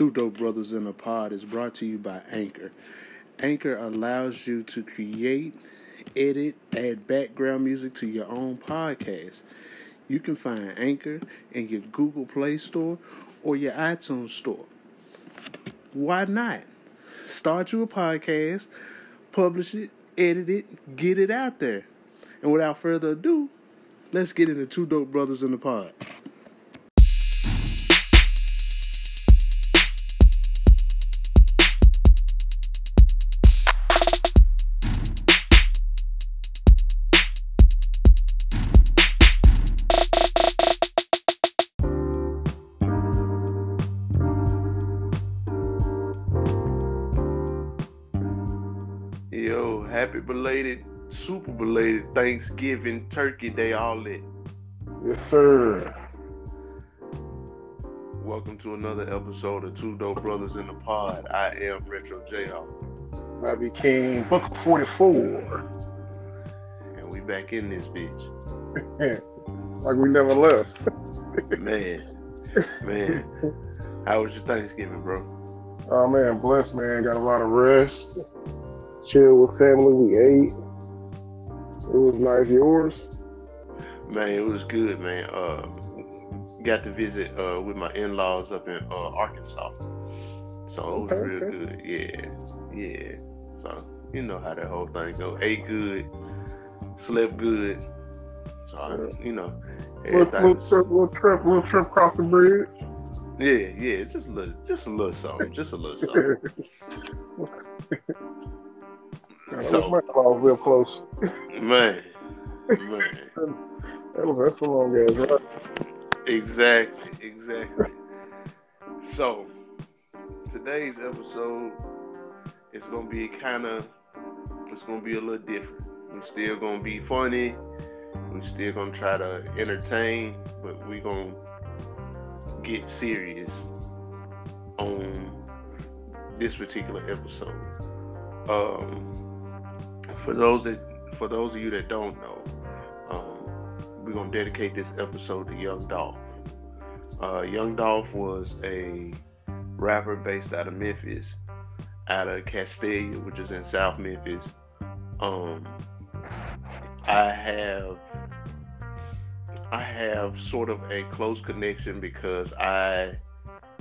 Two Dope Brothers in a Pod is brought to you by Anchor. Anchor allows you to create, edit, add background music to your own podcast. You can find Anchor in your Google Play Store or your iTunes Store. Why not? Start you a podcast, publish it, edit it, get it out there. And without further ado, let's get into Two Dope Brothers in the Pod. Happy belated, super belated Thanksgiving, Turkey Day, all that. Yes, sir. Welcome to another episode of Two Dope Brothers in the Pod. I am Retro JR. I became Book 44. And we back in this bitch. like we never left. Man, man. How was your Thanksgiving, bro? Oh, man, blessed, man. Got a lot of rest. Chill with family. We ate. It was nice. Yours? Man, it was good, man. Uh, got to visit uh, with my in-laws up in uh, Arkansas, so it was real okay. good. Yeah, yeah. So you know how that whole thing go. Ate good, slept good. So I, you know, Little, little trip, little trip, little trip across the bridge. yeah, yeah. Just a little, just a little something, just a little something. so, So, my was real close. man, man. That was that's a long ass ride. Exactly, exactly. So, today's episode is gonna be kind of, it's gonna be a little different. We're still gonna be funny. We're still gonna try to entertain, but we're gonna get serious on this particular episode. Um, for those that, for those of you that don't know, um, we're gonna dedicate this episode to Young Dolph. Uh, Young Dolph was a rapper based out of Memphis, out of Castalia, which is in South Memphis. Um, I have, I have sort of a close connection because I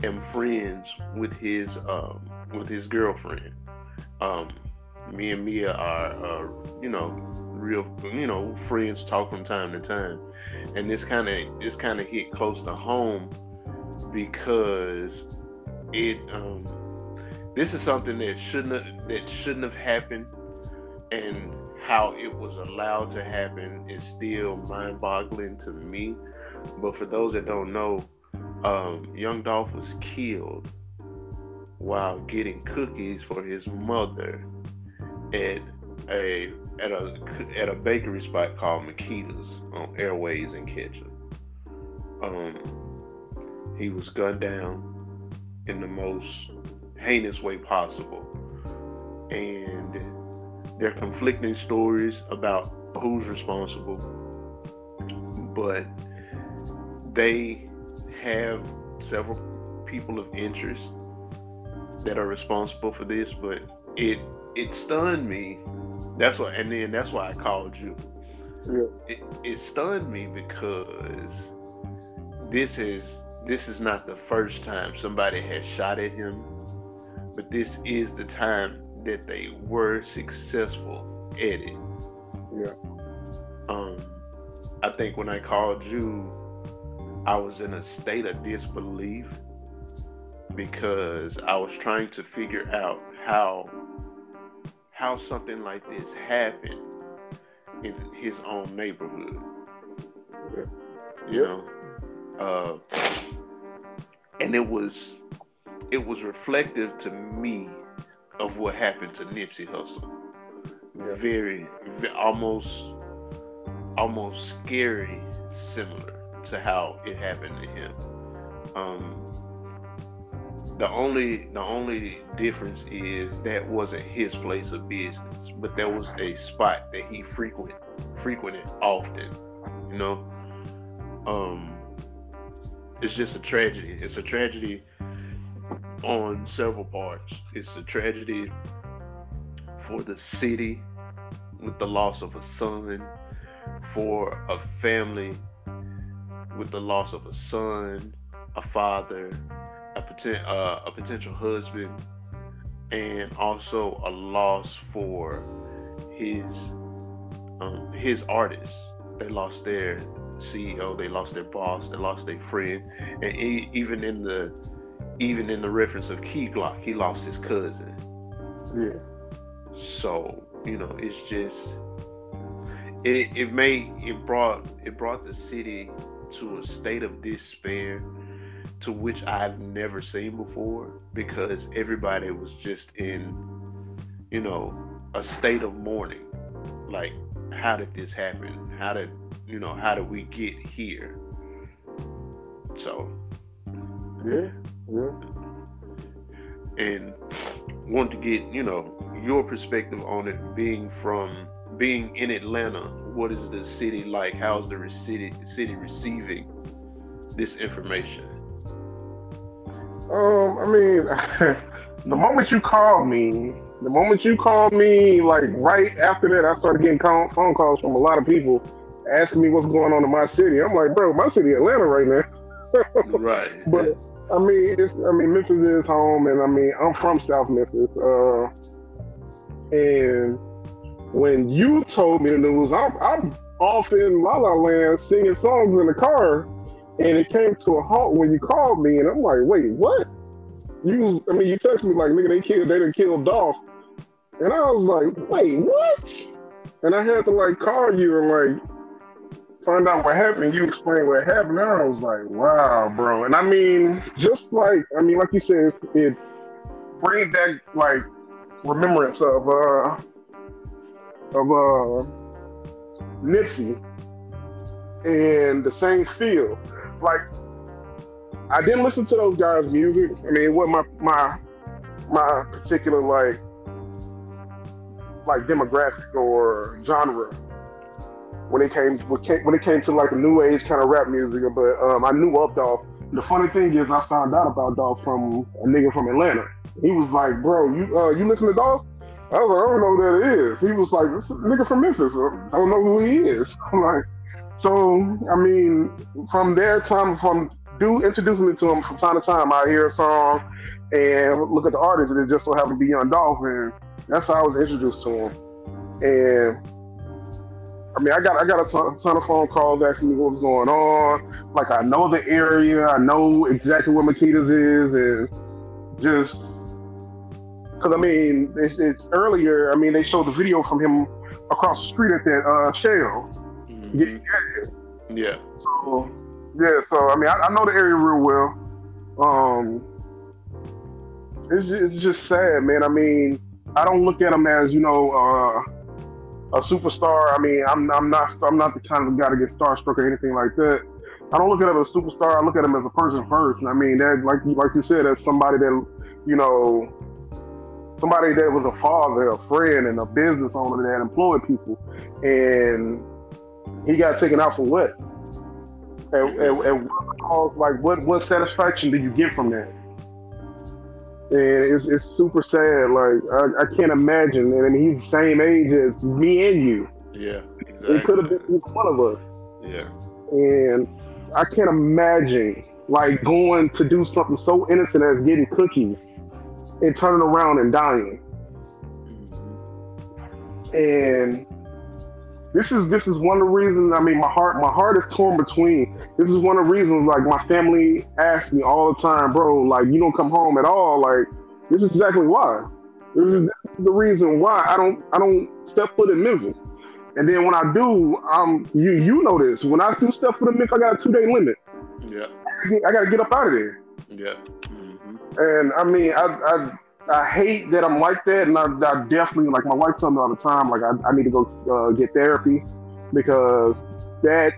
am friends with his, um, with his girlfriend. Um, me and Mia are, uh, you know, real, you know, friends talk from time to time, and this kind of this kind of hit close to home because it, um, this is something that shouldn't have, that shouldn't have happened, and how it was allowed to happen is still mind-boggling to me. But for those that don't know, um, Young Dolph was killed while getting cookies for his mother at a at a at a bakery spot called Makeda's on Airways and Ketchum. Um, he was gunned down in the most heinous way possible, and there are conflicting stories about who's responsible, but they have several people of interest that are responsible for this, but it it stunned me. That's what, and then that's why I called you. Yeah. It, it stunned me because this is this is not the first time somebody has shot at him, but this is the time that they were successful at it. Yeah. Um, I think when I called you, I was in a state of disbelief because I was trying to figure out how how something like this happened in his own neighborhood. You Yep. know, uh, and it was it was reflective to me of what happened to Nipsey Hussle. Yeah. Very, ve- almost almost scary, similar to how it happened to him. Um, the only the only difference is that wasn't his place of business, but that was a spot that he frequent frequented often. You know, um, it's just a tragedy. It's a tragedy on several parts. It's a tragedy for the city with the loss of a son, for a family with the loss of a son, a father, a, poten- uh, a potential husband, and also a loss for his um, his artists. They lost their CEO, they lost their boss, they lost their friend, and even in the even in the reference of Key Glock, he lost his cousin. Yeah. So you know, it's just it it made it brought it brought the city to a state of despair to which I've never seen before because everybody was just in you know a state of mourning. Like how did this happen? How did you know how did we get here? So. Yeah. Yeah. and want to get you know your perspective on it being from being in Atlanta what is the city like? How's the city city receiving this information Um, I mean, the moment you called me, the moment you called me, like right after that, I started getting call- phone calls from a lot of people asking me what's going on in my city. I'm like, bro, my city, Atlanta, right now. right But I mean, it's I mean, Memphis is home, and I mean, I'm from South Memphis. Uh, and when you told me the news, I'm, I'm off in La La Land singing songs in the car, and it came to a halt when you called me, and I'm like, wait, what? You, I mean, you texted me like, nigga, they killed, they done killed Dolph, and I was like, wait, what? And I had to like call you and like find out what happened. You explained what happened. And I was like, wow, bro. And I mean, just like, I mean, like you said, it brings back like remembrance of uh of uh Nipsey and the same feel. Like I didn't listen to those guys' music. I mean, it wasn't my my my particular like like demographic or genre when it came when it came to like the new age kind of rap music. But um, I knew of Dolph. The funny thing is, I found out about Dolph from a nigga from Atlanta. He was like, "Bro, you uh, you listen to Dolph?" I was like, "I don't know who that is." He was like, "This nigga from Memphis. I don't know who he is." I'm like, so I mean, from there time from do introducing me to him from time to time, I hear a song and look at the artist, and it just so happened to be Young Dolph, and that's how I was introduced to him. And I mean, I got I got a ton, ton, of phone calls asking me what was going on. Like I know the area, I know exactly where Makeda's is, and just because I mean, it's, it's, earlier. I mean, they showed the video from him across the street at that uh, shell. Mhm. Yeah, yeah so yeah, so I mean, I, I know the area real well. Um, it's just, it's just sad, man. I mean, I don't look at him as you know uh, a superstar. I mean, I'm I'm not I'm not the kind of guy to get starstruck or anything like that. I don't look at him as a superstar. I look at him as a person first. And I mean, that like like you said, as somebody that you know, somebody that was a father, a friend, and a business owner that employed people, and he got taken out for what? And, and, and what like what what satisfaction did you get from that? And it's it's super sad. Like I, I can't imagine. And he's the same age as me and you. yeah exactly. It could have been one of us. yeah And I can't imagine like going to do something so innocent as getting cookies and turning around and dying. Mhm. and this is this is one of the reasons i mean my heart my heart is torn between this is one of the reasons like my family asks me all the time bro like you don't come home at all. Like this is exactly why. This is, this is the reason why i don't i don't step foot in memphis. And then when i do um you you know this when i do step foot in memphis i got a two day limit. Yeah. I gotta get up out of there. Yeah. Mhm. and I mean, I, I I hate that I'm like that, and I, I definitely like my wife tells me all the time, like I, I need to go uh, get therapy because that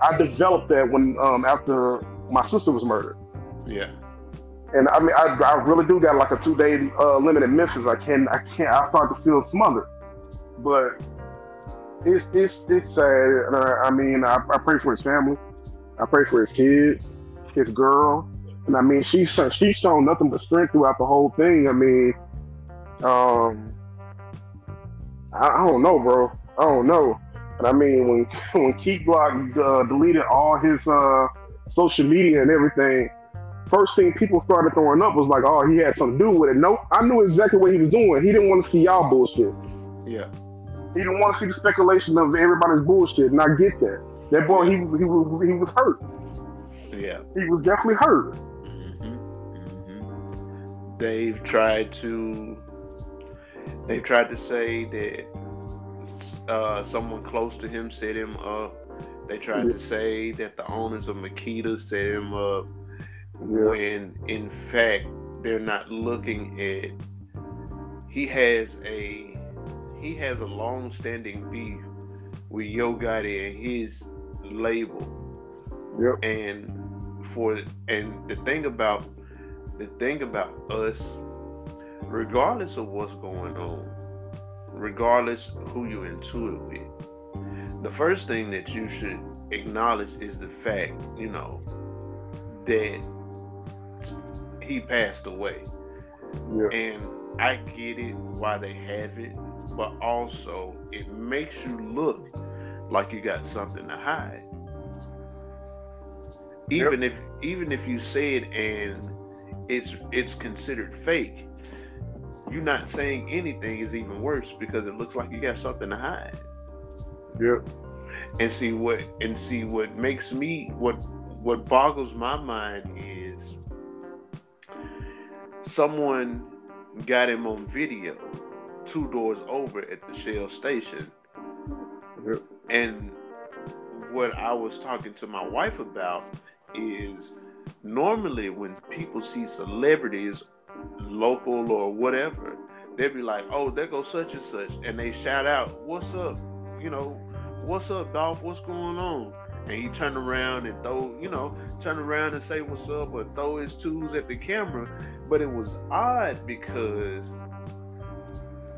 I developed that when um, after my sister was murdered, yeah and I mean, I, I really do got like a two day uh, limit in Memphis. I can I can't I start to feel smothered, but it's it's it's sad. I, I mean, I, I pray for his family, I pray for his kids, his girl. And I mean, she's she's shown nothing but strength throughout the whole thing. I mean, um, I, I don't know, bro. I don't know. But I mean, when when Key Glock uh, deleted all his uh, social media and everything, first thing people started throwing up was like, "Oh, he had something to do with it." No, I knew exactly what he was doing. He didn't want to see y'all bullshit. Yeah. He didn't want to see the speculation of everybody's bullshit, and I get that. That boy, he he was he was hurt. Yeah. He was definitely hurt. They've tried to. They've tried to say that uh, someone close to him set him up. They tried Yeah. to say that the owners of Makeda set him up. Yeah. when in fact they're not looking at he has a he has a long standing beef with Yo Gotti and his label Yep. and for and the thing about the thing about us regardless of what's going on regardless who you're into it with the first thing that you should acknowledge is the fact you know that he passed away Yeah. and I get it why they have it, but also it makes you look like you got something to hide. Even if even if you say it and it's it's considered fake, you not saying anything is even worse because it looks like you got something to hide. Yep. And see what and see what makes me what what boggles my mind is someone got him on video two doors over at the Shell station. Yep. And what I was talking to my wife about is normally when people see celebrities, local or whatever, they'd be like, oh, there goes such and such. And they shout out, what's up? You know, what's up, Dolph? What's going on? And he turn around and throw, you know, turn around and say what's up or throw his tools at the camera. But it was odd because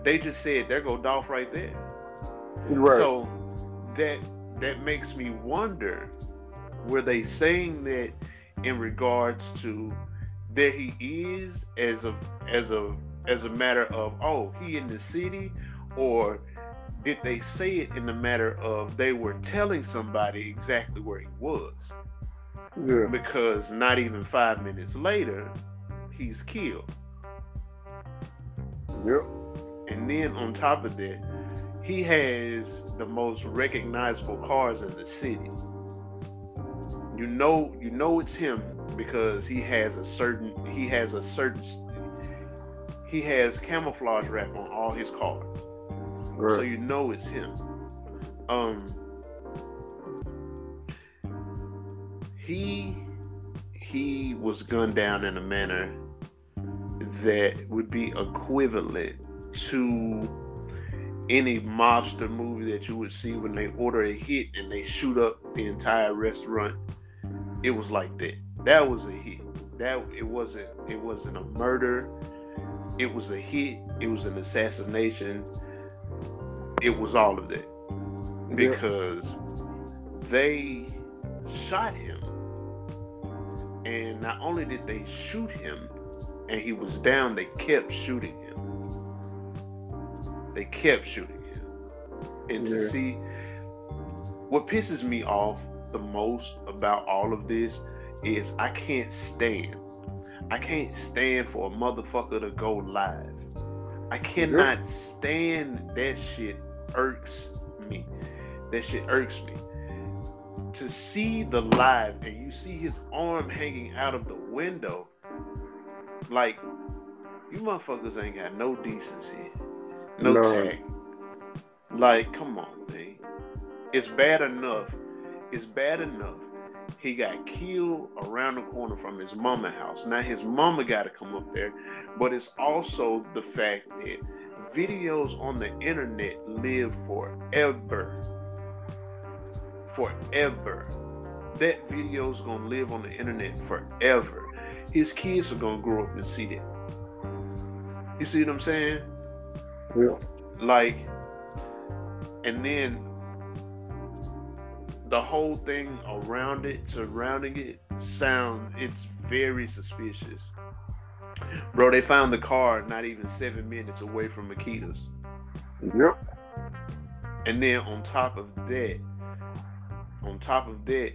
they just said, there go Dolph right there. Right. So that that makes me wonder, were they saying that in regards to there he is as a as a as a matter of oh he in the city or did they say it in the matter of they were telling somebody exactly where he was yeah. because not even five minutes later he's killed Yep. And then on top of that, he has the most recognizable cars in the city. You know, you know it's him because he has a certain he has a certain he has camouflage wrap on all his cars. So you know it's him. Um he he was gunned down in a manner that would be equivalent to any mobster movie that you would see when they order a hit and they shoot up the entire restaurant. It was like that. That was a hit. That it wasn't it wasn't a murder. It was a hit. It was an assassination. It was all of that. Because they shot him. And not only did they shoot him and he was down, they kept shooting him. They kept shooting him. And to see what pisses me off the most about all of this is I can't stand. I can't stand for a motherfucker to go live. I cannot stand that shit irks me. That shit irks me. To see the live and you see his arm hanging out of the window, like you motherfuckers ain't got no decency, no No. tact. Like, come on, man. It's bad enough. It's bad enough. He got killed around the corner from his mama house. Now his mama got to come up there, but it's also the fact that videos on the internet live forever. Forever. That video's gonna live on the internet forever. His kids are gonna grow up and see that. You see what I'm saying? Yeah. like and then the whole thing around it, surrounding it, sound it's very suspicious. Bro, they found the car not even seven minutes away from Makeda's. Yep. And then on top of that, on top of that,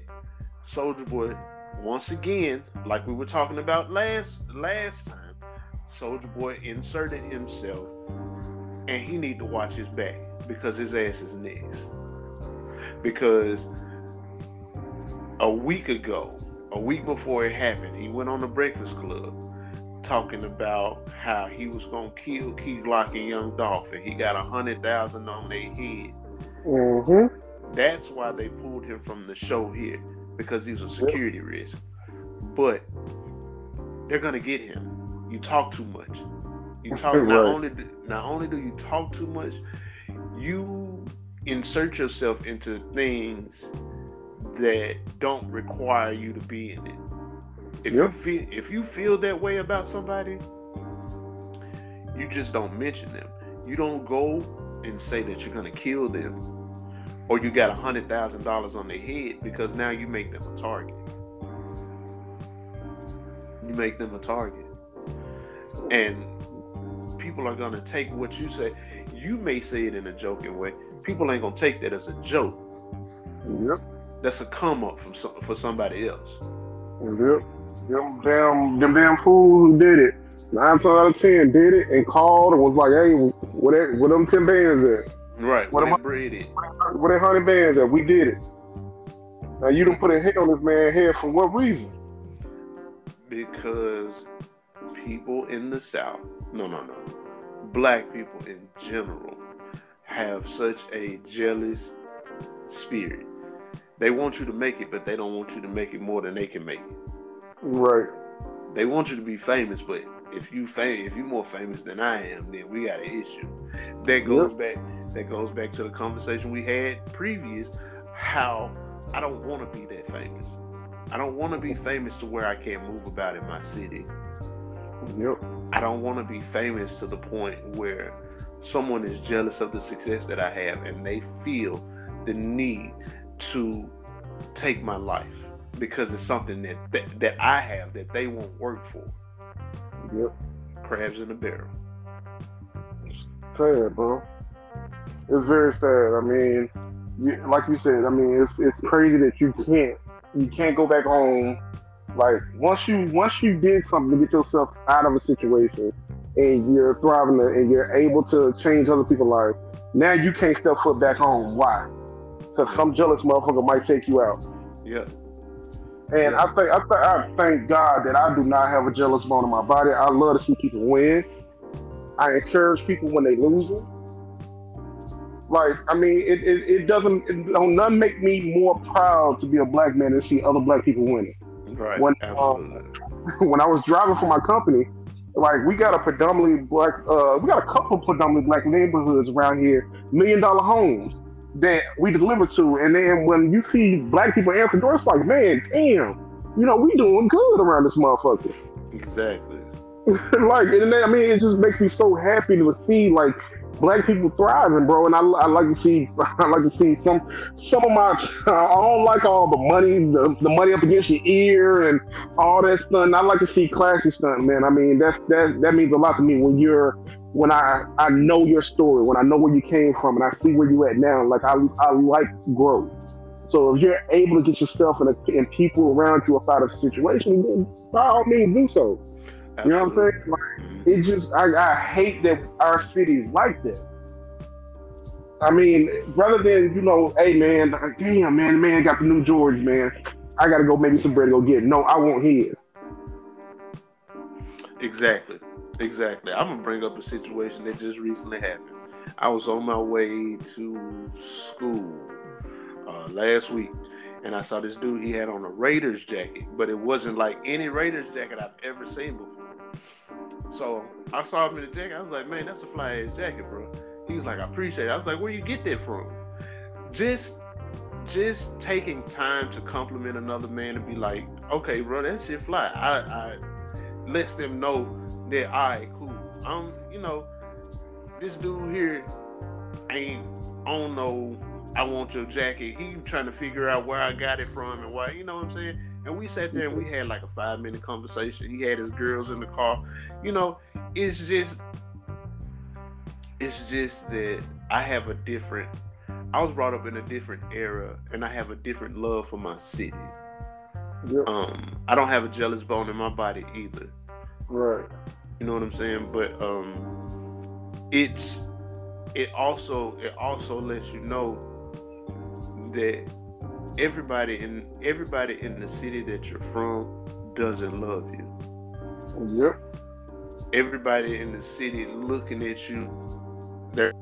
Soulja Boy, once again, like we were talking about last last time, Soulja Boy inserted himself, and he need to watch his back because his ass is next. Because a week ago, a week before it happened, he went on the Breakfast Club talking about how he was gonna kill Key Glock and Young Dolph, and he got a hundred thousand on their head. Mm-hmm. That's why they pulled him from the show here because he was a security yep. risk. But they're gonna get him. You talk too much. You talk right. not only do, not only do you talk too much, you insert yourself into things that don't require you to be in it. If yep. you feel if you feel that way about somebody, you just don't mention them. You don't go and say that you're gonna kill them, or you got a hundred thousand dollars on their head because now you make them a target. You make them a target, and people are gonna take what you say. You may say it in a joking way. People ain't gonna take that as a joke. Yep. That's a come up from some, for somebody else. Yep. Them damn, them damn fools who did it. Nine times out of ten did it and called and was like, "Hey, where where them ten bands at? Right. What, where them Where that hundred bands at? We did it. Now you don't put a hit on this man's head for what reason? Because people in the South, no, no, no, black people in general, have such a jealous spirit. They want you to make it, but they don't want you to make it more than they can make it. Right. They want you to be famous, but if you fam- if you're more famous than I am, then we got an issue. That goes yep. back. That goes back to the conversation we had previous. How I don't want to be that famous. I don't want to be famous to where I can't move about in my city. Yep. I don't want to be famous to the point where someone is jealous of the success that I have and they feel the need to take my life because it's something that, that that I have that they won't work for. Yep. Crabs in a barrel. Sad, bro. It's very sad. I mean, you, like you said, I mean, it's it's crazy that you can't you can't go back home. Like once you once you did something to get yourself out of a situation and you're thriving and you're able to change other people's lives, now you can't step foot back home. Why? Because some jealous motherfucker might take you out. Yeah. And I think I, th- I thank God that I do not have a jealous bone in my body. I love to see people win. I encourage people when they losing. Like I mean, it, it, it doesn't it don't none make me more proud to be a black man than see other black people winning. Right. When absolutely. Um, when I was driving for my company, like we got a predominantly black, uh, we got a couple predominantly black neighborhoods around here, million dollar homes that we deliver to. And then when you see black people answer doors, it's like, man, damn, you know, we doing good around this motherfucker. Exactly. like, and then, I mean, it just makes me so happy to see like black people thriving, bro. And I, I like to see, I like to see some, some of my, I don't like all the money, the, the money up against your ear and all that stuff. I like to see classy stuff, man. I mean, that's that that means a lot to me when you're when I I know your story, when I know where you came from, and I see where you at now. Like I I like growth. So if you're able to get yourself and, and people around you out of a situation, then by all means do so. Absolutely. You know what I'm saying? Like, it just I, I hate that our city is like that. I mean, rather than you know, hey man, damn man, the man got the new George, man. I gotta go maybe some bread to go get. It. No, I want his. Exactly. Exactly. I'm gonna bring up a situation that just recently happened. I was on my way to school uh, last week, and I saw this dude. He had on a Raiders jacket, but it wasn't like any Raiders jacket I've ever seen before. So I saw him in the jacket. I was like, "Man, that's a fly ass jacket, bro." He was like, "I appreciate it." I was like, "Where you get that from?" Just, just taking time to compliment another man and be like, "Okay, bro, that shit fly." I, I lets them know that all right, cool. Um, you know, this dude here ain't on no I want your jacket. He trying to figure out where I got it from and why, you know what I'm saying? And we sat there and we had like a five minute conversation. He had his girls in the car. You know, it's just it's just that I have a different I was brought up in a different era and I have a different love for my city. Yep. Um, I don't have a jealous bone in my body either. Right. You know what I'm saying? But um it's it also it also lets you know that everybody in everybody in the city that you're from doesn't love you. Yep. Everybody in the city looking at you, they're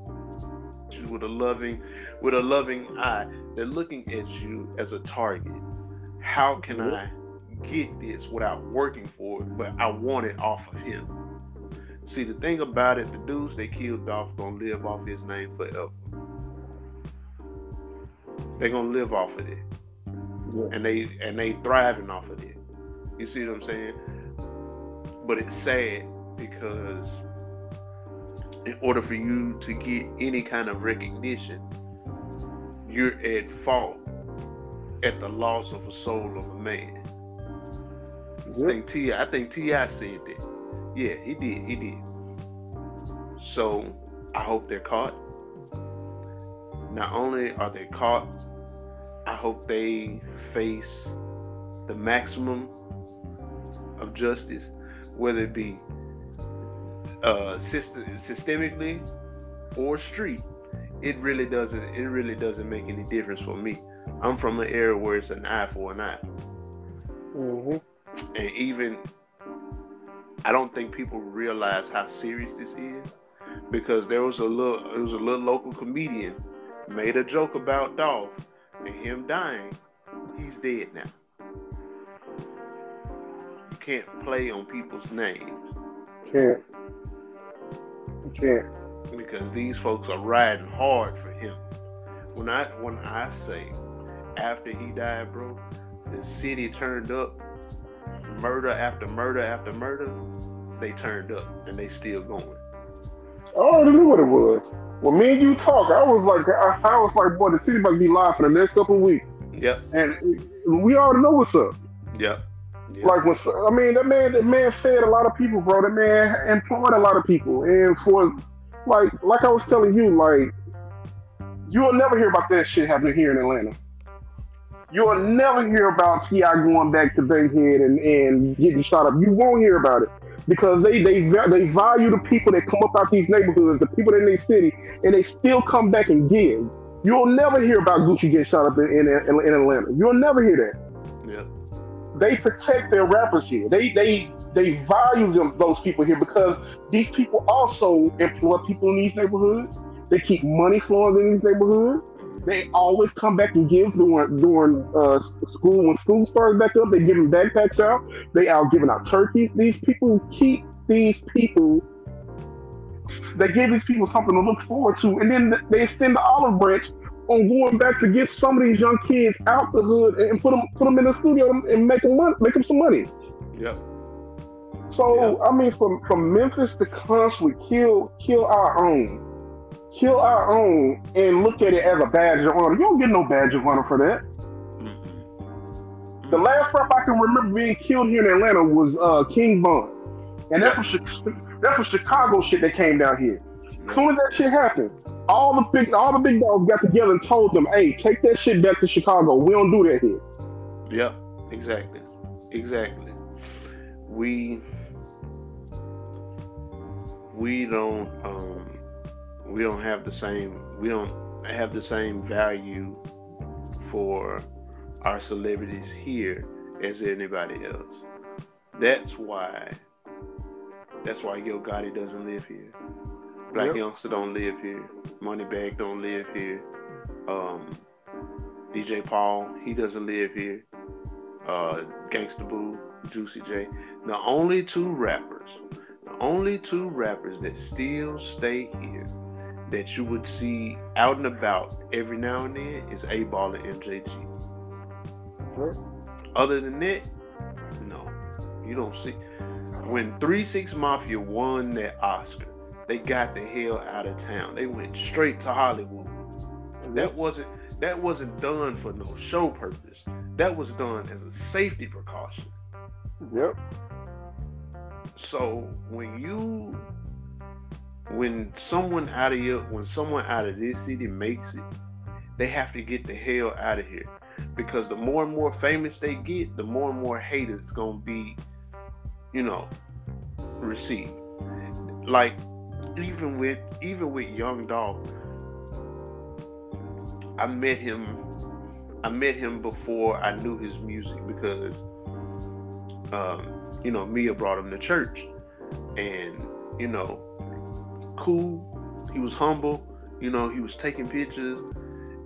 with a loving, with a loving eye. They're looking at you as a target. How can yep. I get this without working for it? But I want it off of him. See, the thing about it, the dudes they killed off gonna live off his name forever. They're gonna live off of it, yeah. and they and they thriving off of it. You see what I'm saying? But it's sad because in order for you to get any kind of recognition, you're at fault at the loss of a soul of a man. I think T.I., I think T.I. said that. Yeah, he did. He did. So I hope they're caught. Not only are they caught, hope they face the maximum of justice, whether it be uh, system, systemically or street. It really doesn't. It really doesn't make any difference for me. I'm from an era where it's an eye for an eye, mm-hmm. and even I don't think people realize how serious this is because there was a little there was a little local comedian made a joke about Dolph and him dying. He's dead now. You can't play on people's names. Can't. You can't. Because these folks are riding hard for him. When I when I say after he died, bro, the city turned up murder after murder after murder, they turned up and they still going. I already knew what it was. When me and you talk, I was like, I, I was like, boy, the city must be live for the next couple of weeks. Yep. And we already know what's up. Yep. yep. Like when I mean, that man, that man fed a lot of people, bro. That man employed a lot of people, and for like, like I was telling you, like you'll never hear about that shit happening here in Atlanta. You'll never hear about T.I. going back to Bankhead and, and getting shot up. You won't hear about it because they they they value the people that come up out these neighborhoods, the people in their city, and they still come back and give. You'll never hear about Gucci getting shot up in, in, in Atlanta. You'll never hear that. Yeah. They protect their rappers here. They they they value them those people here because these people also employ people in these neighborhoods. They keep money flowing in these neighborhoods. They always come back and give during during uh, school when school starts back up. They give them backpacks out. They are giving out turkeys. These people keep these people. They give these people something to look forward to, and then they extend the olive branch on going back to get some of these young kids out the hood and put them put them in the studio and make them money, make them some money. Yep. So yep. I mean, from from Memphis to constantly kill kill our own kill our own and look at it as a badge of honor. You don't get no badge of honor for that. The last rap I can remember being killed here in Atlanta was uh, King Von, and that's what that's what Chicago shit that came down here. As soon as that shit happened, all the big all the big dogs got together and told them, "Hey, take that shit back to Chicago. We don't do that here." Yep, exactly, exactly. We we don't um we don't have the same we don't have the same value for our celebrities here as anybody else. That's why that's why Yo Gotti doesn't live here. Blac yep. Youngsta don't live here. Moneybagg don't live here. Um, DJ Paul, he doesn't live here. Uh, Gangsta Boo, Juicy J. The only two rappers, the only two rappers that still stay here that you would see out and about every now and then is 8Ball and MJG. Other than that, no, you don't see. When Three Six Mafia won that Oscar, they got the hell out of town. They went straight to Hollywood. Mm-hmm. That wasn't that wasn't done for no show purpose. That was done as a safety precaution. Yep. So when you when someone out of your when someone out of this city makes it, they have to get the hell out of here. Because the more and more famous they get, the more and more hate it's gonna be, you know, received. Like even with even with Young Dolph, I met him I met him before I knew his music because um, you know, Mia brought him to church. And, you know, cool. He was humble. You know, he was taking pictures.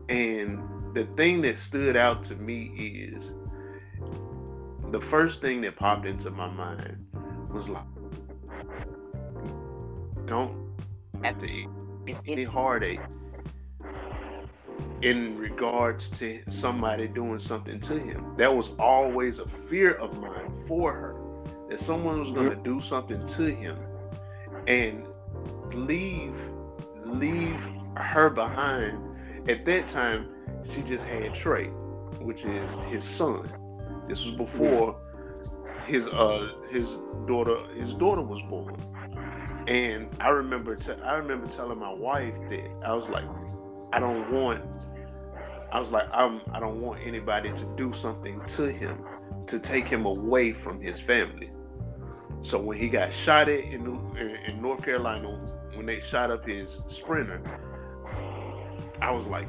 And the thing that stood out to me is the first thing that popped into my mind was like, don't have to eat any heartache in regards to somebody doing something to him. That was always a fear of mine for her that someone was going to do something to him and leave leave her behind. At that time, she just had Trey, which is his son. This was before his uh his daughter his daughter was born. And I remember t- I remember telling my wife that I was like, I don't want I was like, I'm I don't want anybody to do something to him to take him away from his family. So when he got shot at in, in North Carolina, when they shot up his sprinter, I was like,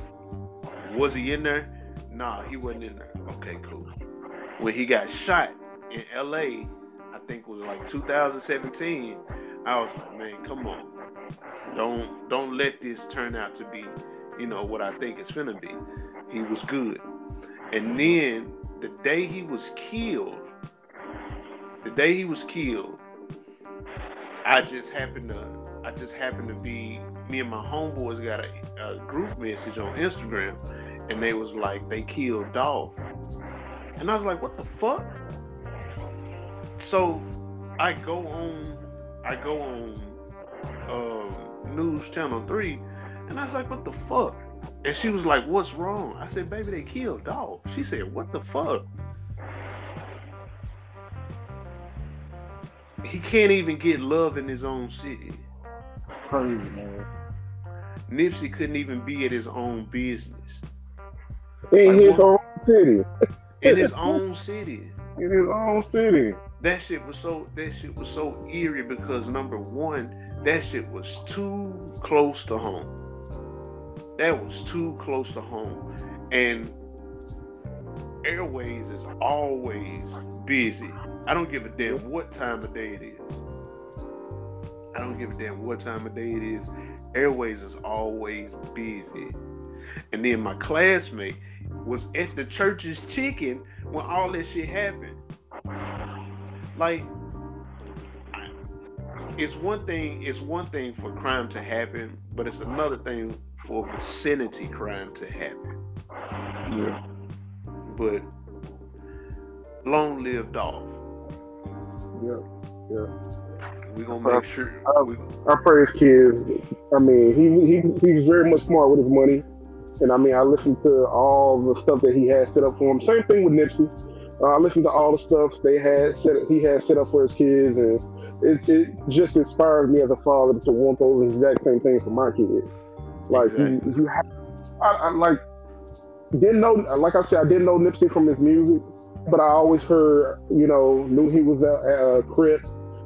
was he in there? Nah, he wasn't in there. Okay, cool. When he got shot in LA, I think it was like 2017, I was like, man, come on. Don't don't let this turn out to be, you know, what I think it's gonna be. He was good. And then the day he was killed, the day he was killed, I just happened to I just happened to be me and my homeboys got a, a group message on Instagram and they was like they killed Dolph. And I was like, what the fuck? So I go on I go on uh, news channel three and I was like, what the fuck? And she was like, What's wrong? I said, Baby, they killed Dolph. She said, What the fuck? He can't even get love in his own city. Crazy, man. Nipsey couldn't even be at his own business. In like, his own city. in his own city. In his own city. That shit was so that shit was so eerie because number one, that shit was too close to home that was too close to home. And Airways is always busy. I don't give a damn what time of day it is. I don't give a damn what time of day it is. Airways is always busy. And then my classmate was at the church's chicken when all this shit happened. Like, it's one thing. It's one thing for crime to happen, but it's another thing for vicinity crime to happen. Yeah. But long live Dolph. Yeah. Yeah. We're gonna make sure. I, we, I pray his kids. I mean, he, he he's very much smart with his money, and I mean, I listen to all the stuff that he has set up for him. Same thing with Nipsey. Uh, I listened to all the stuff they had set. He had set up for his kids, and it, it just inspires me as a father to want those exact same things for my kids. Like exactly. you, you have, I, I like didn't know. Like I said, I didn't know Nipsey from his music, but I always heard, you know, knew he was a, a Crip.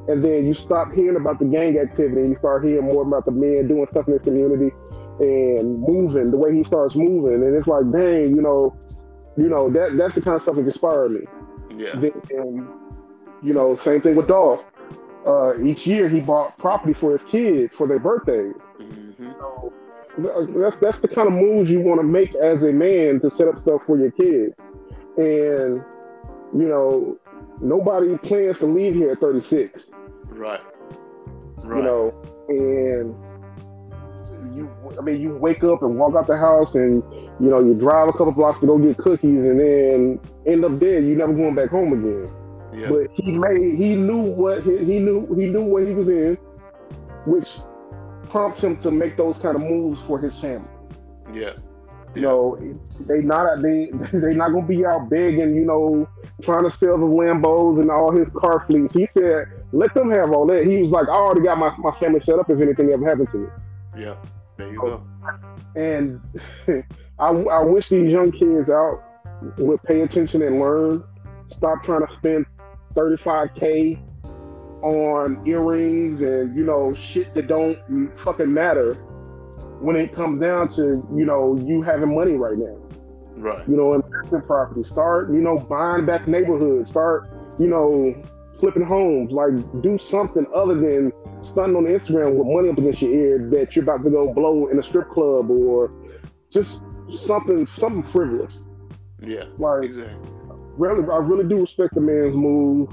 And then you stop hearing about the gang activity, and you start hearing more about the men doing stuff in the community and moving the way he starts moving, and it's like, dang, you know, you know that that's the kind of stuff that inspired me. Yeah. Then, you know, same thing with Dolph. Uh, each year he bought property for his kids for their birthdays. Mm-hmm. So, that's that's the kind of moves you want to make as a man to set up stuff for your kids. And you know, nobody plans to leave here at 36. Right. Right. You know, and you I mean you wake up and walk out the house and you know you drive a couple blocks to go get cookies and then end up dead. You're never going back home again. Yeah. But he made he knew what he, he knew he knew what he was in, which prompts him to make those kind of moves for his family. Yeah. You know, they not they they not gonna be out begging. You know, trying to steal the Lambos and all his car fleets. He said, "Let them have all that." He was like, "I already got my, my family set up if anything ever happened to me." Yeah, there you go. And I, I wish these young kids out would pay attention and learn. Stop trying to spend 35k on earrings and you know shit that don't fucking matter when it comes down to you know you having money right now. Right. You know, investment property. Start you know buying back neighborhoods. Start you know flipping homes. Like do something other than stunting on Instagram with money up against your ear that you're about to go blow in a strip club or just something something frivolous. Yeah. Like exactly. Really, I really do respect the man's move.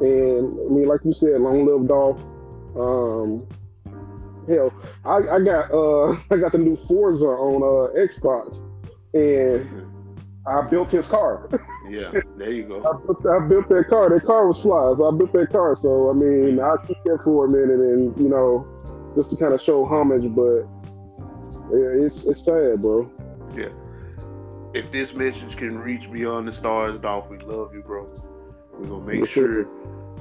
And I mean, like you said, long live Dolph. Um, hell, I, I got uh, I got the new Forza on uh, Xbox, and I built his car. yeah, there you go. I built, I built that car. That car was fly, so I built that car. So I mean, I keep that for a minute, and you know, just to kind of show homage. But yeah, it's it's sad, bro. Yeah. If this message can reach beyond the stars, Dolph, we love you, bro. We're gonna make sure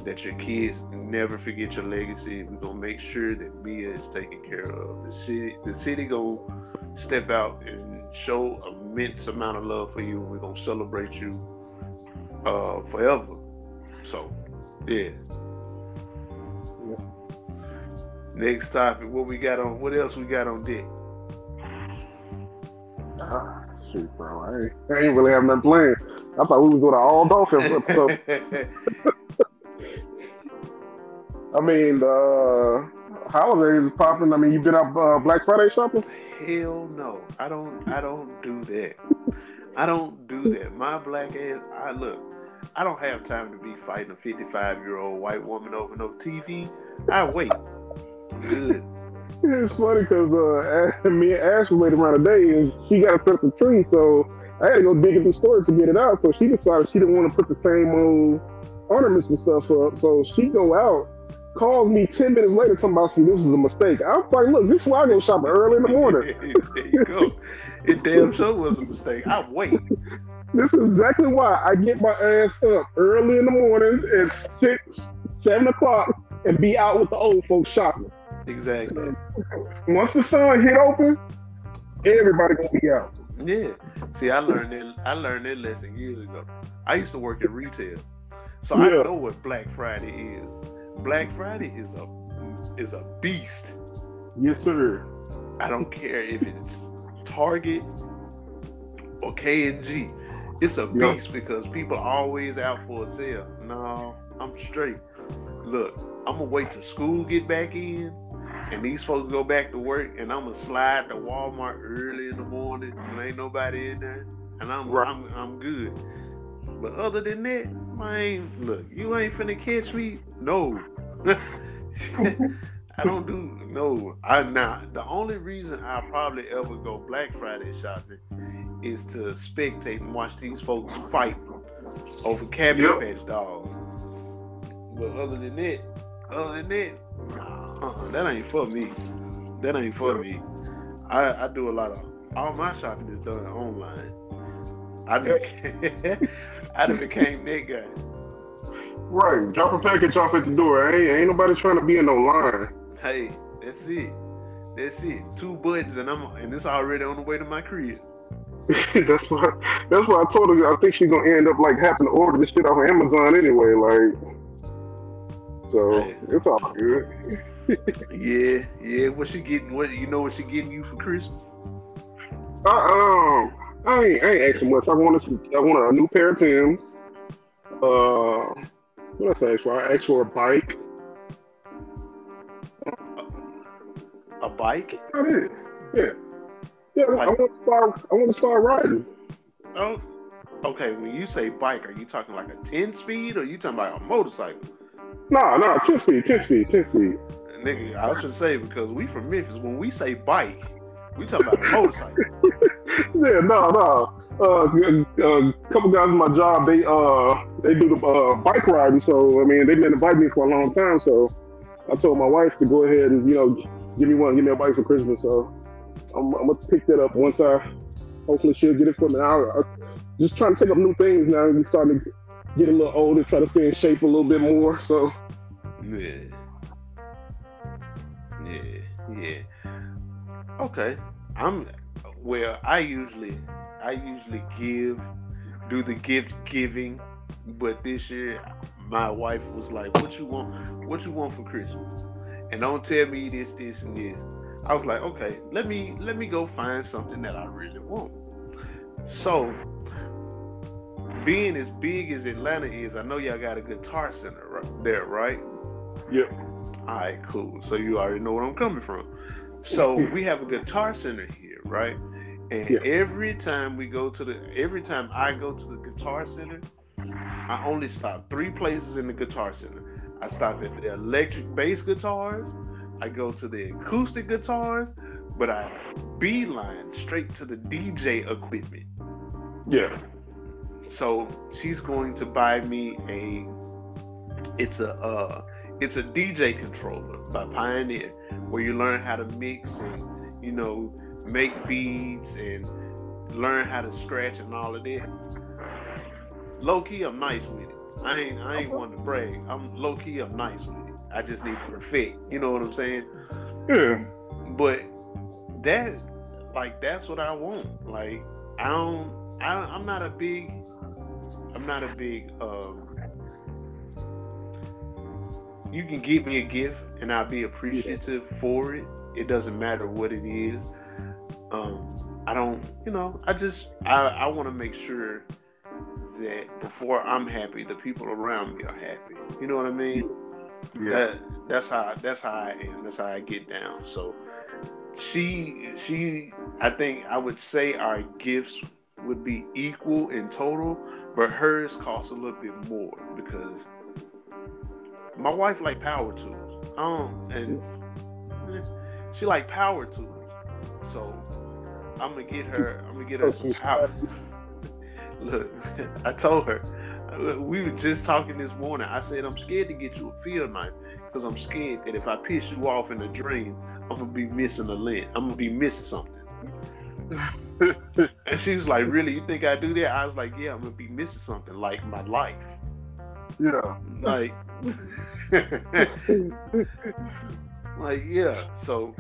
that your kids never forget your legacy. We're gonna make sure that Mia is taken care of. The city, the city gonna step out and show immense amount of love for you. We're gonna celebrate you uh, forever. So, yeah. yeah. Next topic. What we got on? What else we got on deck? Ah, shoot, bro. I ain't, I ain't really have nothing planned. I thought we was doing an all Dolphins episode. I mean, uh, holidays is popping. I mean, you been up uh, Black Friday shopping? Hell no, I don't. I don't do that. I don't do that. My black ass. I look. I don't have time to be fighting a 55 year old white woman over no TV. I wait. good. It's funny because uh, me and Ash were waiting around a day, and she got to set up the tree, so I had to go digging through storage to get it out. So she decided she didn't want to put the same old ornaments and stuff up. So she go out calls me 10 minutes later talking about some this is a mistake. I'm like, look, this is why I go shopping early in the morning. there you go. It damn sure was a mistake. I wait. This is exactly why I get my ass up early in the morning at six, seven o'clock and be out with the old folks shopping. Exactly. Once the sun hit open, everybody gonna be out. Yeah. See, I learned that I learned that lesson years ago. I used to work in retail. So yeah. I know what Black Friday is. Black Friday is a is a beast. Yes, sir. I don't care if it's Target or K and G. It's a beast yep. because people are always out for a sale. No, I'm straight. Look, I'm gonna wait till school get back in, and these folks go back to work, and I'm gonna slide to Walmart early in the morning when ain't nobody in there, and I'm right. I'm, I'm good. But other than that, man, look, you ain't finna catch me. No. I don't do no. I not the only reason I probably ever go Black Friday shopping is to spectate and watch these folks fight over Cabbage yep. Patch dolls. But other than that, other than that, uh, that ain't for me. That ain't for me. I, I do a lot of all my shopping is done online. I became, I became that guy. Right, drop a package off at the door. Ain't ain't nobody trying to be in no line. Hey, that's it. That's it. Two buttons and I'm and it's already on the way to my crib. that's why that's why I told her I think she's gonna end up like having to order this shit off of Amazon anyway. Like so hey. it's all good. yeah, yeah. What she getting? What you know? What she getting you for Christmas? Uh, um, I ain't, I ain't asking much. I want to, I want a new pair of Tims. Uh, what I say for? I asked for a bike. A bike? I did. Yeah. Yeah, I want to start. I want to start riding. Oh, okay. When you say bike, are you talking like a ten speed, or you talking about a motorcycle? No, nah, no, nah, ten speed, ten speed, ten speed. Nigga, I should say because we from Memphis. When we say bike, we talking about a motorcycle. yeah, no, no. Uh, a couple guys in my job, they uh they do the uh, bike riding. So I mean, they've been inviting me for a long time. So I told my wife to go ahead and you know give me one, give me a bike for Christmas. So I'm, I'm gonna pick that up once I hopefully she'll get it for me. I, I just trying to take up new things now. We starting to get a little older, try to stay in shape a little bit more. So Yeah. Yeah. Yeah. Okay. I'm well, I usually I usually give do the gift giving, but this year my wife was like, What you want what you want for Christmas? And don't tell me this, this, and this. I was like, okay, let me let me go find something that I really want. So being as big as Atlanta is, I know y'all got a guitar center right there, right? Yep. All right, cool. So you already know where I'm coming from. So we have a guitar center here, right? And Yeah. every time we go to the, every time I go to the guitar center, I only stop three places in the guitar center. I stop at the electric bass guitars, I go to the acoustic guitars, but I beeline straight to the DJ equipment. Yeah. So she's going to buy me a it's a uh it's a DJ controller by Pioneer where you learn how to mix and you know make beats and learn how to scratch and all of that. Low key I'm nice with it. I ain't I ain't one to brag. I'm low key I'm nice with it. I just need to perfect. You know what I'm saying? Yeah. But that like that's what I want. Like I don't I I'm not a big I'm not a big um you can give me a gift and I'll be appreciative for it. It doesn't matter what it is. Um I don't you know, I just I, I wanna make sure that before I'm happy, the people around me are happy. You know what I mean? That that's how that's how I am. That's how I get down. So she she I think I would say our gifts would be equal in total, but hers costs a little bit more because my wife like power tools. Um and she like power tools. So I'm gonna get her I'm gonna get her oh, some power. Look, I told her we were just talking this morning. I said I'm scared to get you a field knife because I'm scared that if I piss you off in a dream, I'm gonna be missing a lint. I'm gonna be missing something. And she was like, "Really? You think I do that?" I was like, "Yeah, I'm gonna be missing something, like my life, yeah. like, like yeah." So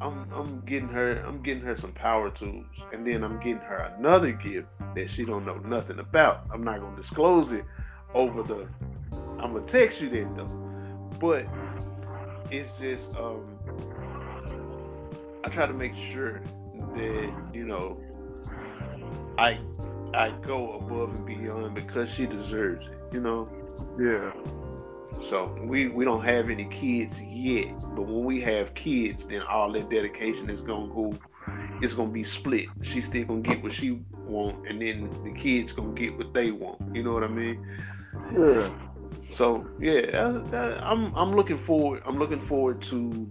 I'm I'm getting her I'm getting her some power tools, and then I'm getting her another gift that she don't know nothing about. I'm not gonna disclose it over the. I'm gonna text you that though, but it's just um. I try to make sure that you know I I go above and beyond because she deserves it. You know. Yeah. So we we don't have any kids yet, but when we have kids, then all that dedication is gonna go. It's gonna be split. She's still gonna get what she want, and then the kids gonna get what they want. You know what I mean? Yeah. So yeah, that, that, I'm I'm looking forward. I'm looking forward to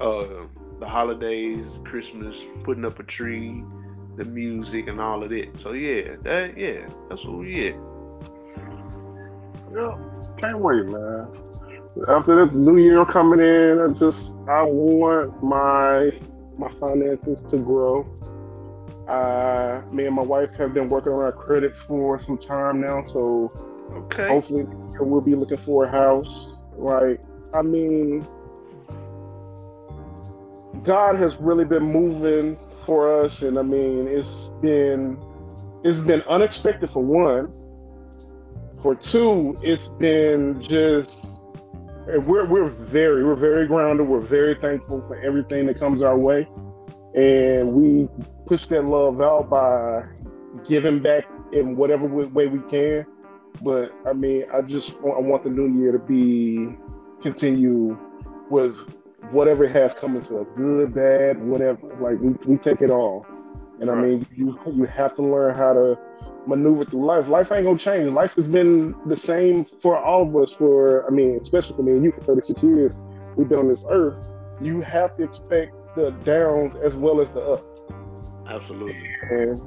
uh the holidays, Christmas, putting up a tree, the music, and all of that. So yeah, that yeah, that's what we at. Yeah. Can't wait, man. After this new year coming in, I just I want my my finances to grow. Uh, me and my wife have been working on our credit for some time now, so Okay. hopefully we'll be looking for a house. Like, I mean, God has really been moving for us, and I mean, it's been it's been unexpected for one. For two, it's been just we're we're very we're very grounded. We're very thankful for everything that comes our way, and we push that love out by giving back in whatever way we can. But I mean, I just I want the new year to be continue with whatever has coming to us, good, bad, whatever. Like we, we take it all, and I mean, you you have to learn how to maneuver through life. Life ain't gonna change. Life has been the same for all of us. For I mean, especially for me and you, for thirty six years, we've been on this earth. You have to expect the downs as well as the ups. Absolutely. And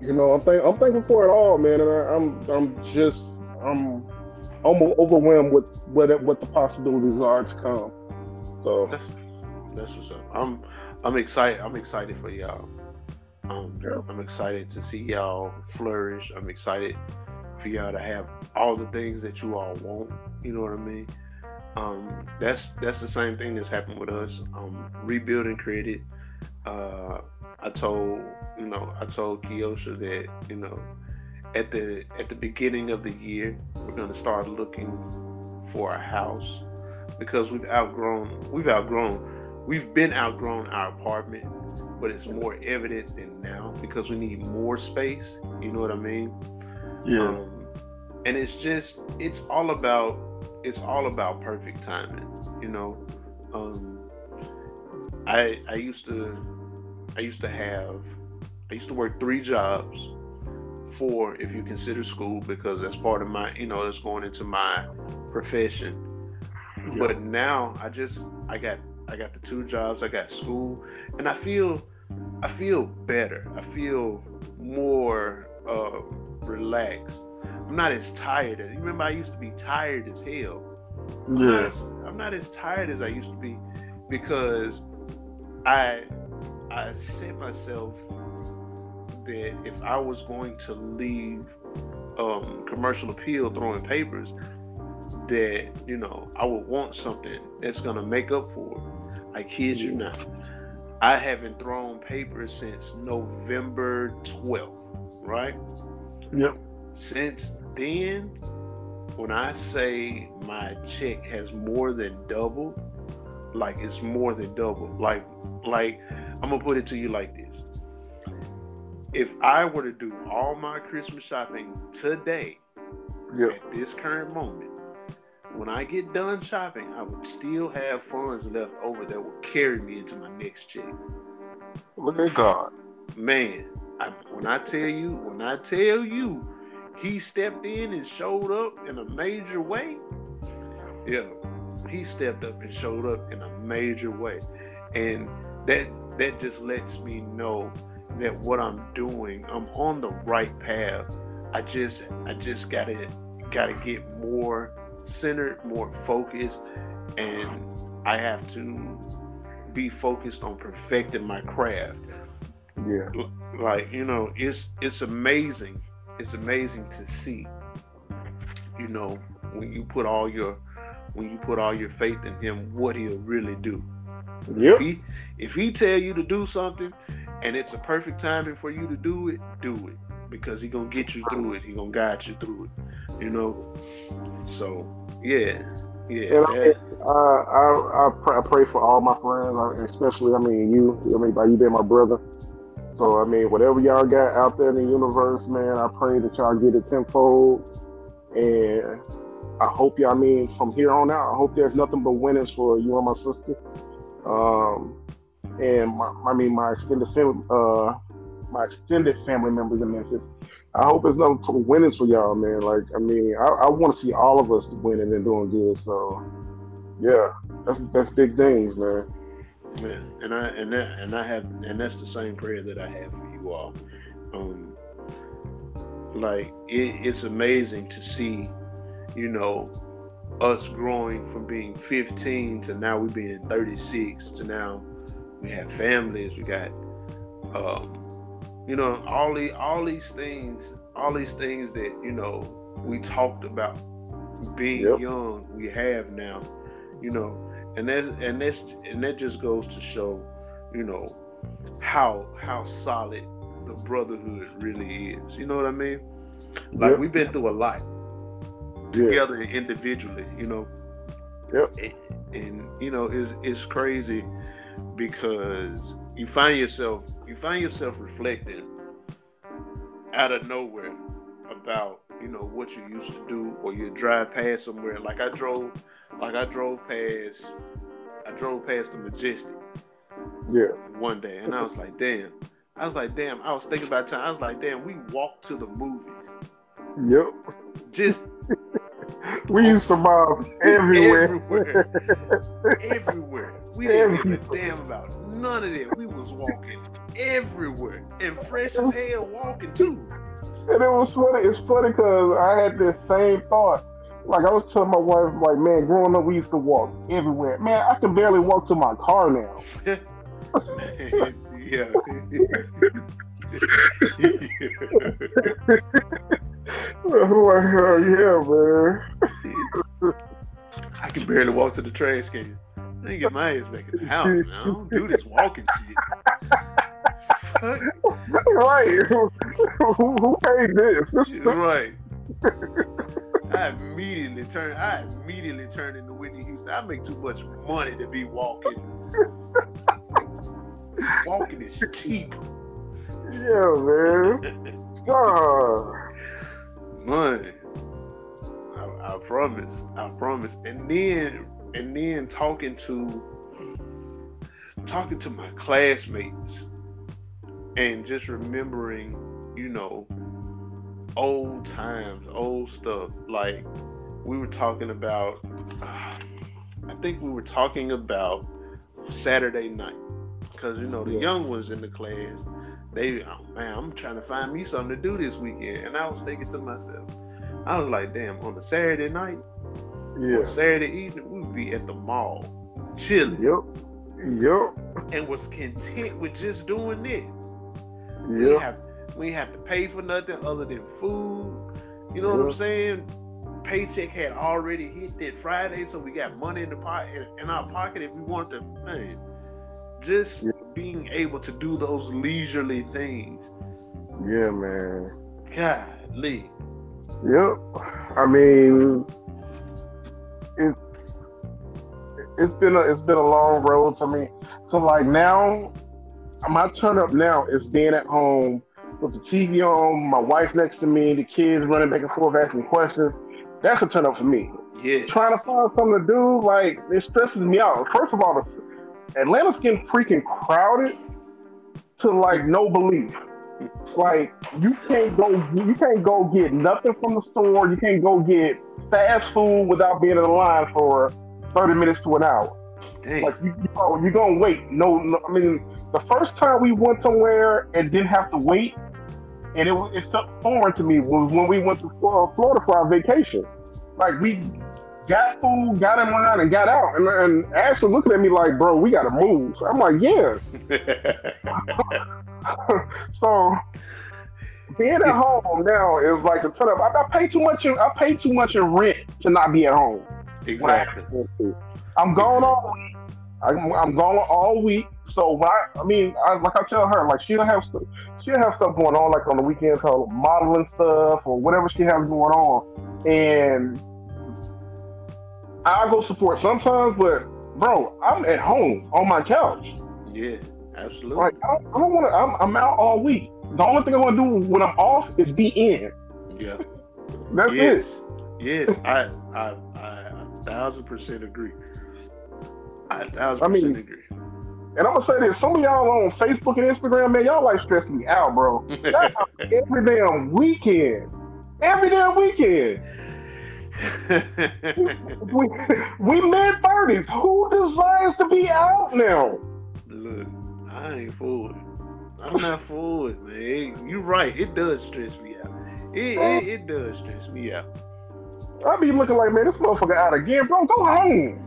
you know, I'm thank I'm thankful for it all, man. And I, I'm I'm just I'm almost overwhelmed with what what the possibilities are to come. So That's that's what's up. I'm I'm excited. I'm excited for y'all. Um, yeah. I'm excited to see y'all flourish. I'm excited for y'all to have all the things that you all want. You know what I mean? Um, that's that's the same thing that's happened with us. Um, rebuilding credit. Uh, I told you know I told Kiosha that you know at the at the beginning of the year we're gonna start looking for a house because we've outgrown we've outgrown we've been outgrown our apartment but it's more evident than now because we need more space you know what i mean? Yeah. Um, and it's just it's all about it's all about perfect timing you know? Um i i used to i used to have i used to work three jobs four if you consider school because that's part of my you know that's going into my profession. Yeah. but now i just i got i got the two jobs i got school and i feel i feel better. I feel more uh relaxed. I'm not as tired as you remember i used to be tired as hell? I'm, yeah. not as, I'm not as tired as i used to be because i i set myself that if I was going to leave um, commercial appeal throwing papers, that you know I would want something that's gonna make up for it. I kid you not. I haven't thrown papers since November 12th, right? Yep. Since then, when I say my check has more than doubled, like it's more than double. Like, like I'm gonna put it to you like this if I were to do all my Christmas shopping today, yep. at this current moment, when I get done shopping, I would still have funds left over that would carry me into my next check. Look at God. Man, I, when I tell you, when I tell you, he stepped in and showed up in a major way. Yeah, he stepped up and showed up in a major way, and that that just lets me know that what I'm doing, I'm on the right path. I just I just gotta gotta get more centered, more focused, and I have to be focused on perfecting my craft. Yeah. Like, you know, it's it's amazing. It's amazing to see, you know, when you put all your when you put all your faith in him, what he'll really do. Yep. If he if he tell you to do something and it's a perfect timing for you to do it, do it because he gonna get you through it. He gonna guide you through it. You know. So yeah, yeah. And I, uh, I, I, pray, I, pray, for all my friends, especially I mean you. I mean by you being my brother. So I mean whatever y'all got out there in the universe, man. I pray that y'all get it tenfold, and I hope y'all. I mean from here on out, I hope there's nothing but winners for you and my sister. Um, and my, I mean my extended family, uh, my extended family members in Memphis. I hope it's nothing for winnings for y'all, man. Like, I mean, I, I want to see all of us winning and doing good. So, yeah, that's that's big things, man. Man, and I and that and I have and that's the same prayer that I have for you all. Um, like it, it's amazing to see, you know, us growing from being 15 to now we being 36 to now we have families, we got um, you know, all the all these things, all these things that, you know, we talked about being yep. young, we have now, you know, and that and that's and that just goes to show, you know, how how solid the brotherhood really is. You know what I mean? Like yep. we've been through a lot together and individually, you know. Yep. And, and you know, it's it's crazy because you find yourself you find yourself reflecting out of nowhere about you know what you used to do or you drive past somewhere like i drove like i drove past i drove past the majestic yeah one day and i was like damn i was like damn i was thinking about time i was like damn we walked to the movies yep just we used to mob everywhere. Everywhere. everywhere. We didn't give a damn about none of that. We was walking everywhere. And fresh as hell walking too. And it was funny. It's funny because I had this same thought. Like I was telling my wife, like, man, growing up we used to walk everywhere. Man, I can barely walk to my car now. yeah. oh, yeah, man. I can barely walk to the trash can. I ain't get my ass back in the house, man. I don't do this walking shit. Right. who, who paid this? this is right. I immediately turn. I immediately turned into Whitney Houston. I make too much money to be walking. walking is cheap. Yeah, man. God. Money. I, I promise. I promise. And then, and then talking to, talking to my classmates, and just remembering, you know, old times, old stuff. Like we were talking about. Uh, I think we were talking about Saturday night because you know the yeah. young ones in the class they oh man i'm trying to find me something to do this weekend and i was thinking to myself i was like damn on a saturday night yeah saturday evening we'd be at the mall chilling yep yep and was content with just doing this yep. we have we have to pay for nothing other than food you know yep. what i'm saying paycheck had already hit that friday so we got money in the pocket in our pocket if we want to man just yeah. being able to do those leisurely things. Yeah, man. Golly. Yep. I mean, it's it's been a it's been a long road to me. So like now, my turn up now is being at home with the TV on, my wife next to me, the kids running back and forth asking questions. That's a turn up for me. Yes. Trying to find something to do, like it stresses me out. First of all, Atlanta's getting freaking crowded to like no belief. Like you can't go, you can't go get nothing from the store. You can't go get fast food without being in the line for thirty minutes to an hour. Dang. Like you, you you're gonna wait. No, no, I mean the first time we went somewhere and didn't have to wait, and it it felt foreign to me was when we went to Florida for our vacation. Like we got food, got in line, and got out. And, and Ashley looking at me like, bro, we got to move. So I'm like, yeah. so being at home now is like a ton of. I, I pay too much. In, I pay too much in rent to not be at home. Exactly. I'm gone exactly. all week. I'm, I'm gone all week. So when I, I mean, I, like I tell her, like she'll have stuff, she'll have stuff going on, like on the weekends, her modeling stuff or whatever she has going on, and I'll go support sometimes, but bro, I'm at home on my couch. Yeah, absolutely. Like I don't, don't want to. I'm, I'm, out all week. The only thing I want to do when I'm off is be in. Yeah, that's yes. it. Yes, I, I, I, a thousand percent agree. I a thousand I mean, agree. And I'm gonna say this: some of y'all on Facebook and Instagram, man, y'all like stress me out, bro. every damn weekend, every damn weekend we we mid thirties. Who desires to be out now? Look, I ain't for it. I'm not for it, man. You're right. It does stress me out. It, it, it does stress me out. I be looking like, man, this motherfucker out again, bro. Go home.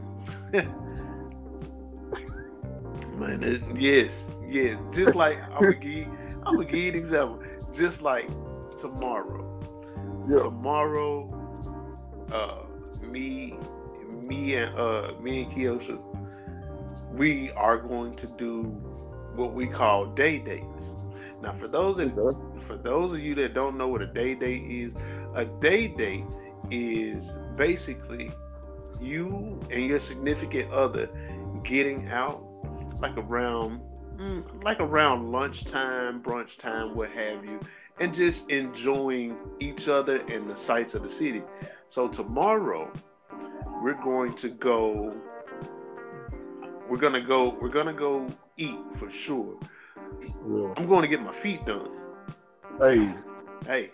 man, it, yes, yes. Just like I'm gonna give, I'm gonna give you an example. Just like tomorrow. Yeah. Tomorrow uh, me, me and uh, me and Kiosha, we are going to do what we call day dates. Now, for those that, for those of you that don't know what a day date is, a day date is basically you and your significant other getting out like around mm, like around lunchtime, brunch time, what have you, and just enjoying each other and the sights of the city. So tomorrow we're going to go we're gonna go we're gonna go eat for sure. Yeah. I'm going to get my feet done. Hey. Hey.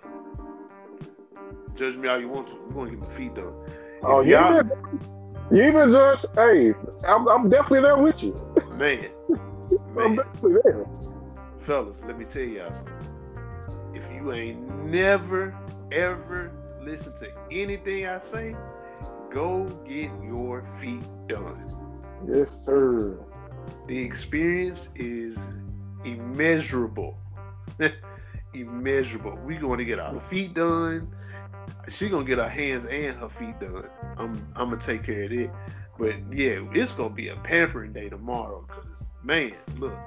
Judge me how you want to. I'm going to get my feet done. Oh, you even, you even judge. Hey, I'm, I'm definitely there with you. Man. Man. I'm definitely there. Fellas, let me tell y'all something. If you ain't never, ever listen to anything I say, go get your feet done. Yes, sir. The experience is immeasurable. Immeasurable. We're going to get our feet done. She gonna get her hands and her feet done. I'm I'm gonna take care of it. But yeah, it's gonna be a pampering day tomorrow. Cause man, look.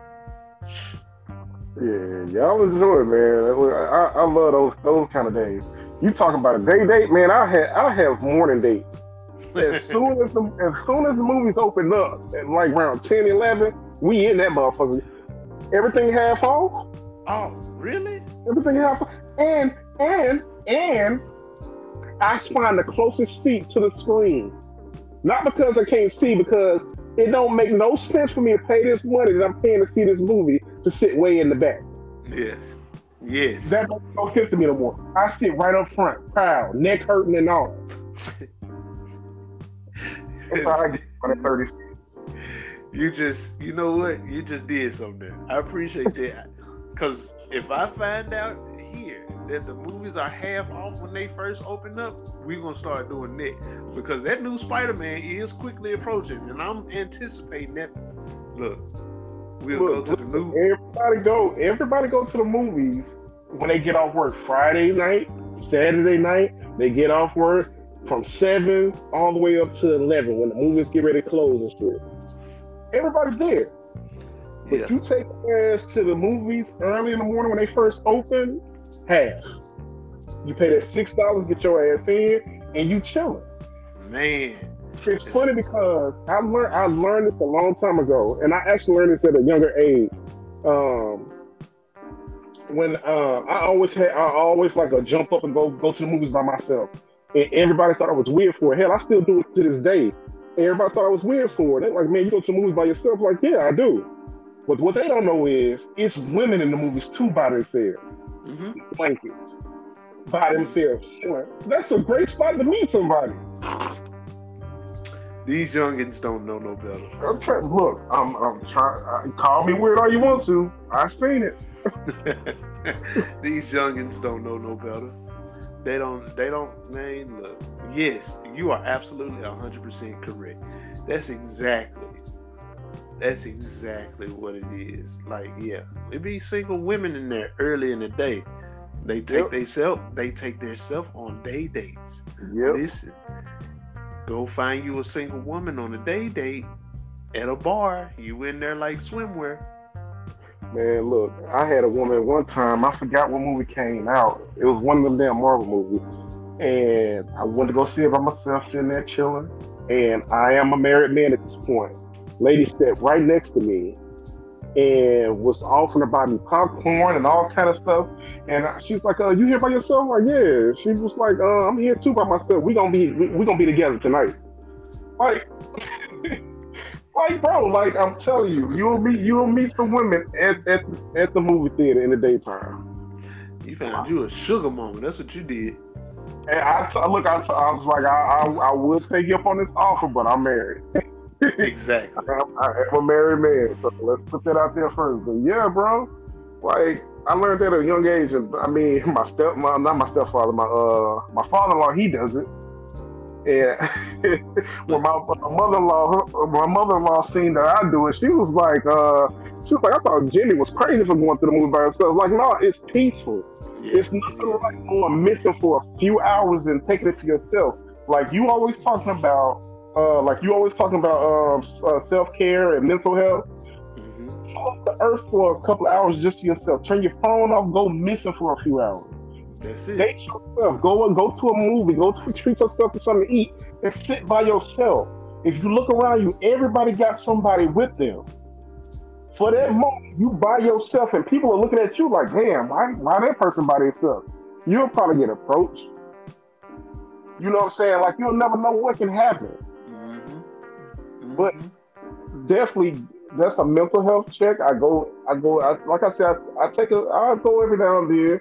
Yeah, y'all enjoy it, man. I, I love those those kind of days. You talking about a day date, man? I had I have morning dates. As soon as the as soon as the movies open up, at like around 10, 11, we in that motherfucker. Everything half off. Oh, really? Everything half off. And and and I find the closest seat to the screen. Not because I can't see, because it don't make no sense for me to pay this money that I'm paying to see this movie to sit way in the back. Yes. Yes. That don't make no sense to me no more. I sit right up front, proud, neck hurting and all. That's how I get on the 30 You just, you know what? You just did something. I appreciate that. Because if I find out here that the movies are half off when they first open up, we're gonna start doing that because that new Spider-Man is quickly approaching, and I'm anticipating that. Look, we'll Look, go to the new. Everybody go. Everybody go to the movies when they get off work Friday night, Saturday night. They get off work from seven all the way up to eleven when the movies get ready to close and shit. Everybody's there. But Yeah, you take your ass to the movies early in the morning when they first open, half. You pay that six dollars, get your ass in, and you chilling. man. It's funny because I learned I learned this a long time ago, and I actually learned this at a younger age. Um, when uh, I always had, I always like to jump up and go go to the movies by myself, and everybody thought I was weird for it. Hell, I still do it to this day. And everybody thought I was weird for it. They're like, man, you go to the movies by yourself? Like, yeah, I do. But what they don't know is it's women in the movies too by themselves, hmm blankets by themselves. That's a great spot to meet somebody. These youngins don't know no better. I'm trying. Look, I'm. I'm trying. Call me weird all you want to. I seen it. These youngins don't know no better. They don't. They don't. Man, look. Yes, you are absolutely hundred percent correct. That's exactly. That's exactly what it is. Like, yeah, it be single women in there early in the day. They take Yep. they self. They take their self on day dates. Yep. Listen, go find you a single woman on a day date at a bar. You in there like swimwear. Man, look, I had a woman one time. I forgot what movie came out. It was one of them damn Marvel movies, and I went to go see it by myself, sitting there chilling. And I am a married man at this point. Lady sat right next to me and was offering to buy me popcorn and all kind of stuff. And she's like, "Uh, you here by yourself?" I'm like, yeah. She was like, "Uh, I'm here too by myself. We gonna be we, we gonna be together tonight." Like. Like, bro, like I'm telling you, you'll meet you'll meet some women at, at at the movie theater in the daytime. You found you a sugar moment. That's what you did. And I t- look, I, t- I was like, I, I I would take you up on this offer, but I'm married. Exactly. I'm, I am a married man, so let's put that out there first. But yeah, bro, like I learned that at a young age. And I mean, my step, my not my stepfather, my uh, my father-in-law, he does it. And when my mother-in-law, my mother-in-law seen that I do it, she was like, uh, she was like, I thought Jimmy was crazy for going to the movie by himself. Like, no, it's peaceful. Yeah. It's nothing like going missing for a few hours and taking it to yourself. Like you always talking about, uh, like you always talking about um, uh, self care and mental health. Mhm. Off the earth for a couple of hours just to yourself. Turn your phone off. Go missing for a few hours. That's it. Date yourself. Go and go to a movie. Go to treat yourself to something to eat and sit by yourself. If you look around you, everybody got somebody with them. For that moment, you by yourself, and people are looking at you like, "Damn, why, why that person by themselves?" You'll probably get approached. You know what I'm saying? Like you'll never know what can happen. But- Mhm. Definitely, that's a mental health check. I go, I go. I, like I said, I, I take a, I go every now and then,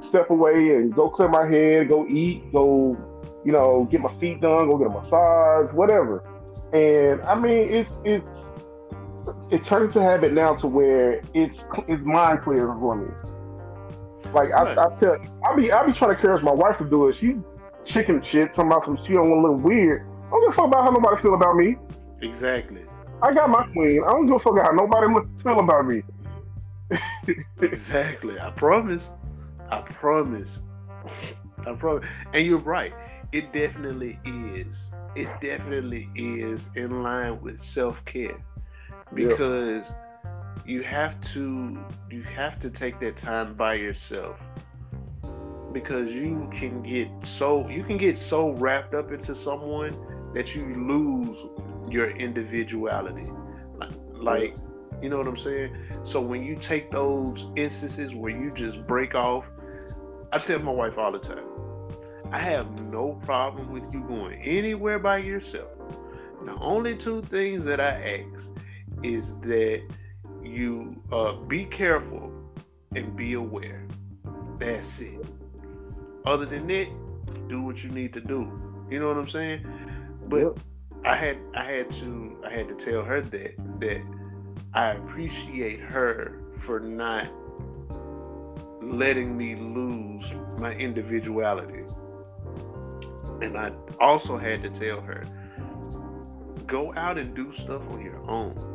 step away and go clear my head, go eat, go, you know, get my feet done, go get a massage, whatever. And I mean, it's it's it turns to habit now to where it's it's mind clear for me. Like Right. I, I tell, I be I be trying to encourage my wife to do it. She chicken shit, talking about some she don't want to look weird. I don't give a fuck about how nobody feel about me. Exactly. I got my queen. I don't give a fuck how nobody must feel about me. exactly. I promise. I promise. I promise. And you're right. It definitely is. It definitely is in line with self care because you have to you have to take that time by yourself because you can get so you can get so wrapped up into someone that you lose your individuality like you know what i'm saying so when you take those instances where you just break off i tell my wife all the time i have no problem with you going anywhere by yourself the only two things that i ask is that you uh, be careful and be aware. That's it. Other than that, do what you need to do. You know what I'm saying? But yep. I had I had to I had to tell her that that I appreciate her for not letting me lose my individuality. And I also had to tell her go out and do stuff on your own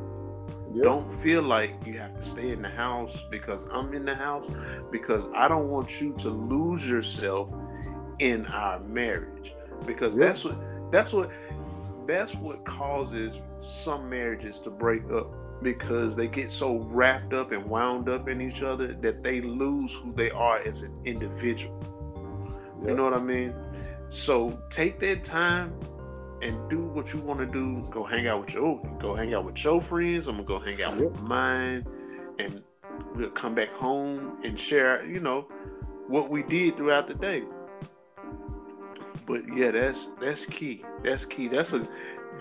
Yep. Don't feel like you have to stay in the house because I'm in the house because I don't want you to lose yourself in our marriage because yep. that's what that's what that's what causes some marriages to break up because they get so wrapped up and wound up in each other that they lose who they are as an individual. Yep. You know what I mean? So take that time and do what you want to do. Go hang out with your go hang out with your friends. I'm gonna go hang out with mine, and we'll come back home and share. You know what we did throughout the day. But yeah, that's that's key. That's key. That's a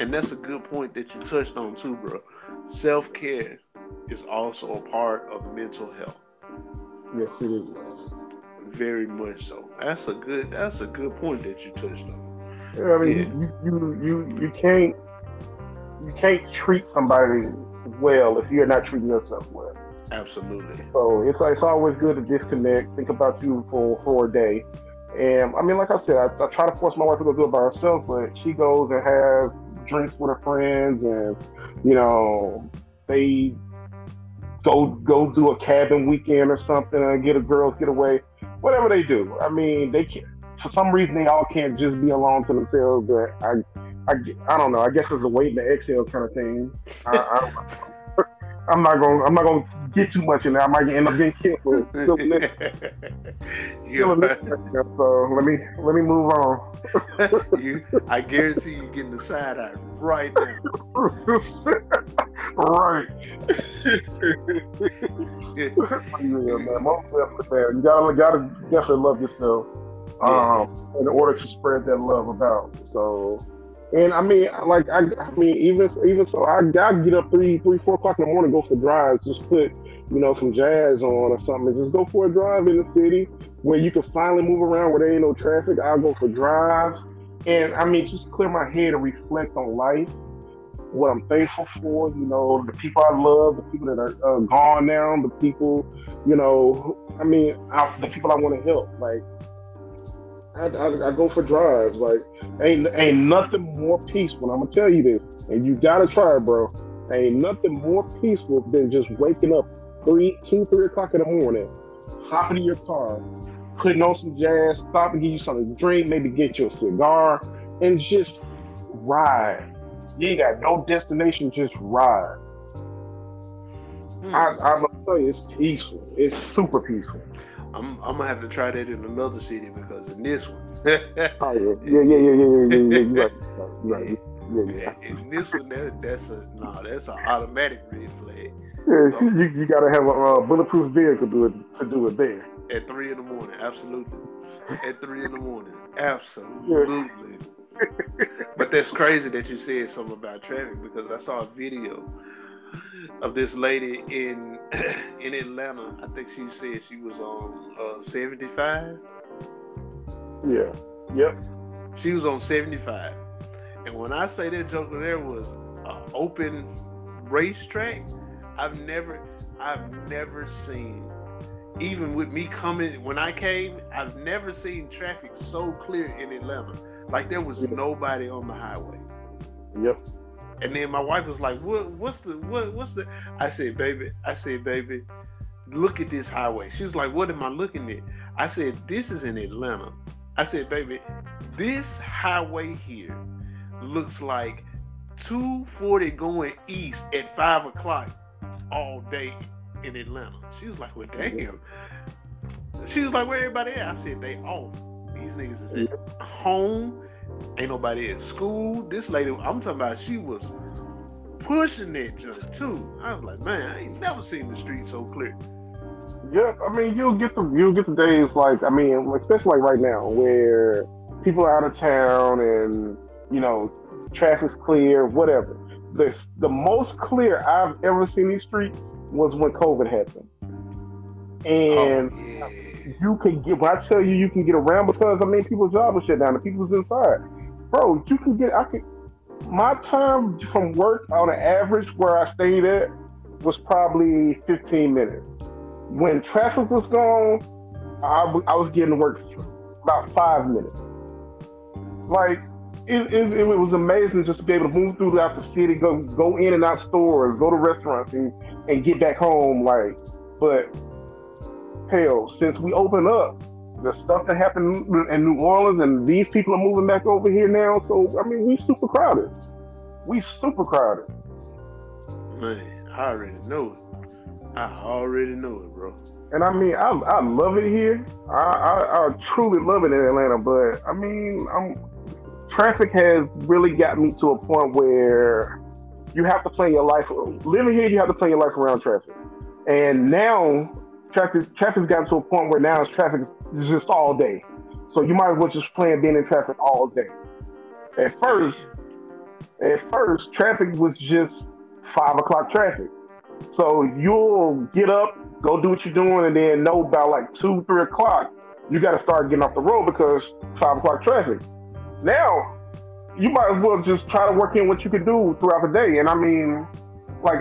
and that's a good point that you touched on too, bro. Self care is also a part of mental health. Yes, it is. Very much so. That's a good. That's a good point that you touched on. Yeah, I mean, yeah. you, you you you can't you can't treat somebody well if you're not treating yourself well. Absolutely. So it's it's always good to disconnect, think about you for for a day. And I mean, like I said, I, I try to force my wife to go do it by herself, but she goes and has drinks with her friends, and you know, they go go do a cabin weekend or something and get a girls getaway, whatever they do. I mean, they can't, for some reason they all can't just be alone to themselves. But I, I, I don't know. I guess it's a Waiting to Exhale kind of thing. I, I, am not gonna I'm not gonna get too much in there. I might end up getting killed for So let me let me move on. you, I guarantee you getting the side eye right now. right. yeah, man. Most definitely, man. You gotta, gotta definitely love yourself um, yeah. in order to spread that love about. So, and I mean, like I, I mean, even even so, I gotta get up three, three, four o'clock in the morning, go for drives, just put you know some jazz on or something, and just go for a drive in the city where you can finally move around where there ain't no traffic. I'll go for drives, and I mean, just clear my head and reflect on life. What I'm thankful for, you know, the people I love, the people that are uh, gone now, the people, you know, I mean, I, the people I want to help. Like, I, I, I, go for drives. Like, ain't ain't nothing more peaceful. I'm gonna tell you this, and you gotta try it, bro. Ain't nothing more peaceful than just waking up three, two, three o'clock in the morning, hopping in your car, putting on some jazz, stop and give you something to drink, maybe get you a cigar, and just ride. You ain't got no destination, just ride. Hmm. I, I'm gonna tell you, it's peaceful. It's super peaceful. I'm I'm gonna have to try that in another city because in this one. oh yeah, yeah, yeah, yeah, yeah, yeah, yeah. Right. Right. Yeah, yeah. In this one, that, that's a no, nah, that's an automatic red flag. Yeah, you, you gotta have a uh, bulletproof vehicle to do it to do it there. At three in the morning, absolutely. At three in the morning, absolutely. but that's crazy that you said something about traffic because I saw a video of this lady in in Atlanta. I think she said she was on uh, 75. Yeah. Yep. She was on 75. And when I say that joker there was an open racetrack, I've never I've never seen even with me coming when I came, I've never seen traffic so clear in Atlanta. Like there was nobody on the highway. Yep. And then my wife was like, "What? What's the? What? What's the?" I said, "Baby," I said, "Baby, look at this highway. She was like, what am I looking at? I said, this is in Atlanta. I said, baby, this highway here looks like 240 going east at five o'clock all day in Atlanta. She was like, well, mm-hmm. damn. She was like, where everybody at? I said, they off. These niggas is at mm-hmm. home. Ain't nobody at school. This lady, I'm talking about, she was pushing that joint too. I was like, man, I ain't never seen the street so clear. Yeah, I mean, you'll get the you'll get the days like I mean, especially like right now where people are out of town and you know traffic's clear, whatever. The the most clear I've ever seen these streets was when COVID happened, oh, and oh, yeah. You can get. When I tell you, you can get around because I mean, people's jobs are shut down and people's inside. Bro, you can get. I could. My time from work on an average where I stayed at was probably 15 minutes. When traffic was gone, I, I was getting to work about five minutes. Like it, it, it, was amazing just to be able to move throughout the city, go go in and out stores, go to restaurants, and and get back home. Like, but since we opened up, the stuff that happened in New Orleans, and these people are moving back over here now. So I mean, we super crowded. We super crowded. Man, I already know it. I already know it, bro. And I mean, I, I love it here. I, I, I truly love it in Atlanta. But I mean, I'm traffic has really got me to a point where you have to plan your life. Living here, you have to plan your life around traffic. And now, traffic traffic's gotten to a point where now it's traffic is just all day. So you might as well just plan being in traffic all day. At first, at first, traffic was just five o'clock traffic. So you'll get up, go do what you're doing, and then know about like two, three o'clock, you got to start getting off the road because five o'clock traffic. Now, you might as well just try to work in what you can do throughout the day. And I mean, like,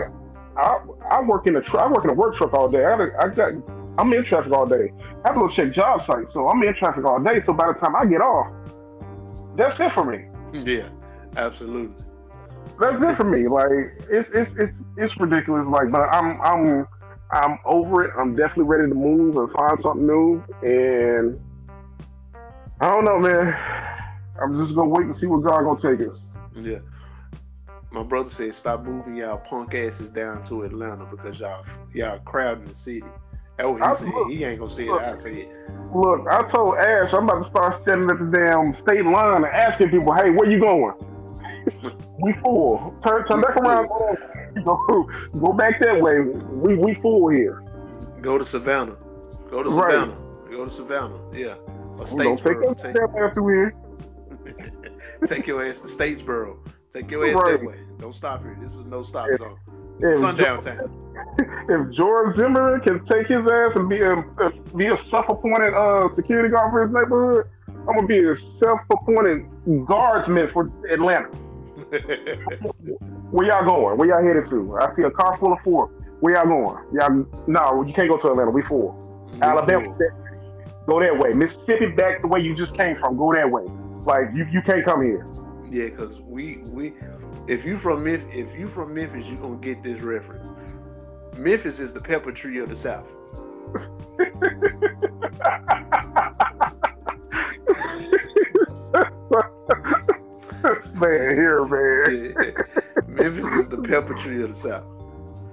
I, I work in a truck. I work in a work truck all day. I, I got I'm in traffic all day. I have to go check job sites, so I'm in traffic all day. So by the time I get off, that's it for me. Yeah, absolutely. That's it for me. Like it's it's it's it's ridiculous. Like, but I'm I'm I'm over it. I'm definitely ready to move and find something new. And I don't know, man. I'm just gonna wait and see where God gonna take us. Yeah. My brother said, "Stop moving y'all punk asses down to Atlanta because y'all y'all crowding the city." That's what he I, said. Look, he ain't gonna say it. I said. Look, I told Ash I'm about to start standing at the damn state line and asking people, "Hey, where you going?" we full. Turn turn we back around. Go, go back that way. We we full here. Go to Savannah. Go to Savannah. Right. Go to Savannah. Yeah. Or Statesboro. Take, take. Take your ass to Statesboro. Take your ass right. that way. Don't stop here. This is no stop if, zone. If Sundown George, time. If George Zimmerman can take his ass and be a, be a self-appointed uh, security guard for his neighborhood, I'm gonna be a self-appointed guardsman for Atlanta. Where y'all going? Where y'all headed to? I see a car full of four. Where y'all going? Y'all no, you can't go to Atlanta. We four. Alabama, go that way. Mississippi, back the way you just came from. Go that way. Like you, you can't come here. Yeah, because we we if you from Memphis, if you from Memphis, you gonna get this reference. Memphis is the pepper tree of the South. man here, man. Yeah. Memphis is the pepper tree of the South.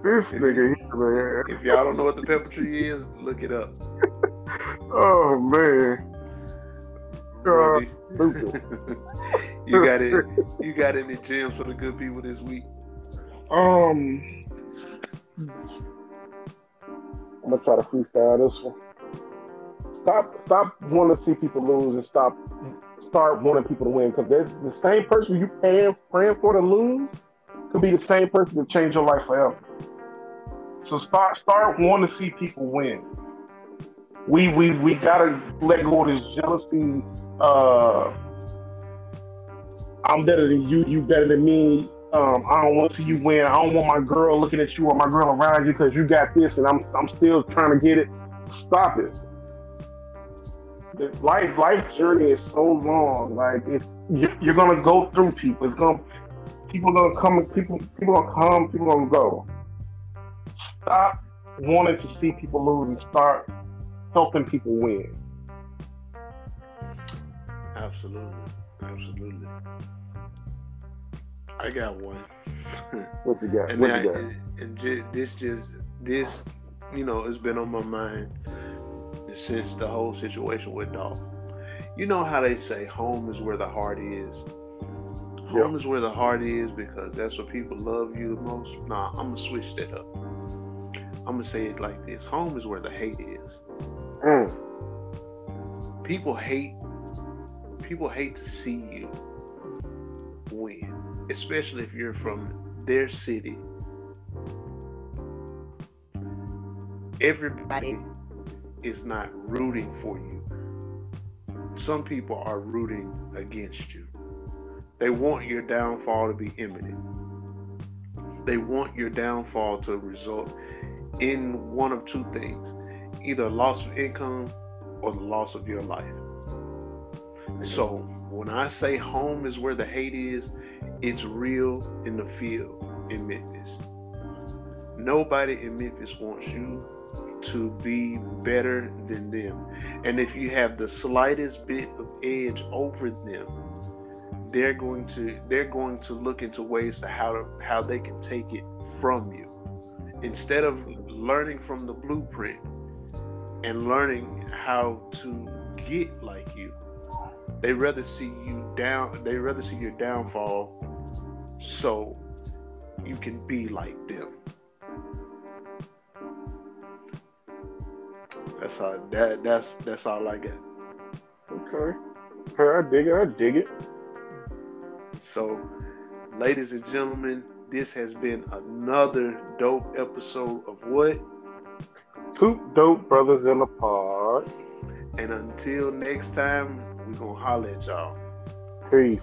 This if, nigga here, man. If y'all don't know what the pepper tree is, look it up. Oh man. Uh, you got it. You got any gems for the good people this week? Um, I'm gonna try to freestyle this one. Stop, stop wanting to see people lose, and stop, start wanting people to win. Because the same person you paying, praying for to lose could be the same person to change your life forever. So start, start wanting to see people win we we we gotta let go of this jealousy. Uh, I'm better than you. You better than me. Um, I don't want to see you win. I don't want my girl looking at you or my girl around you because you got this, and I'm I'm still trying to get it. Stop it. The life life journey is so long. Like if you're gonna go through people, it's gonna people gonna come. People people gonna come. People gonna go. Stop wanting to see people lose and start helping people win. Absolutely, absolutely. I got one. what you got? And, what I, got? and, this just this, you know, it's been on my mind since the whole situation with Dolph. You know how they say home is where the heart is. Home Yeah. is where the heart is because that's where people love you the most. Nah, I'm gonna switch that up. I'm gonna say it like this: Home is where the hate is. Mm. People hate. People hate to see you win, especially if you're from their city. Everybody is not rooting for you. Some people are rooting against you. They want your downfall to be imminent. They want your downfall to result in one of two things either loss of income or the loss of your life. So, when I say home is where the hate is, it's real in the field in Memphis. Nobody in Memphis wants you to be better than them. And if you have the slightest bit of edge over them, they're going to they're going to look into ways to how to how they can take it from you. Instead of learning from the blueprint and learning how to get like you, they rather see you down they rather see your downfall so you can be like them. That's how that that's that's all I got. Okay. Okay, I dig it. I dig it. So, ladies and gentlemen, this has been another dope episode of what? Two dope brothers in a pod. And until next time, we're gonna holler at y'all. Peace.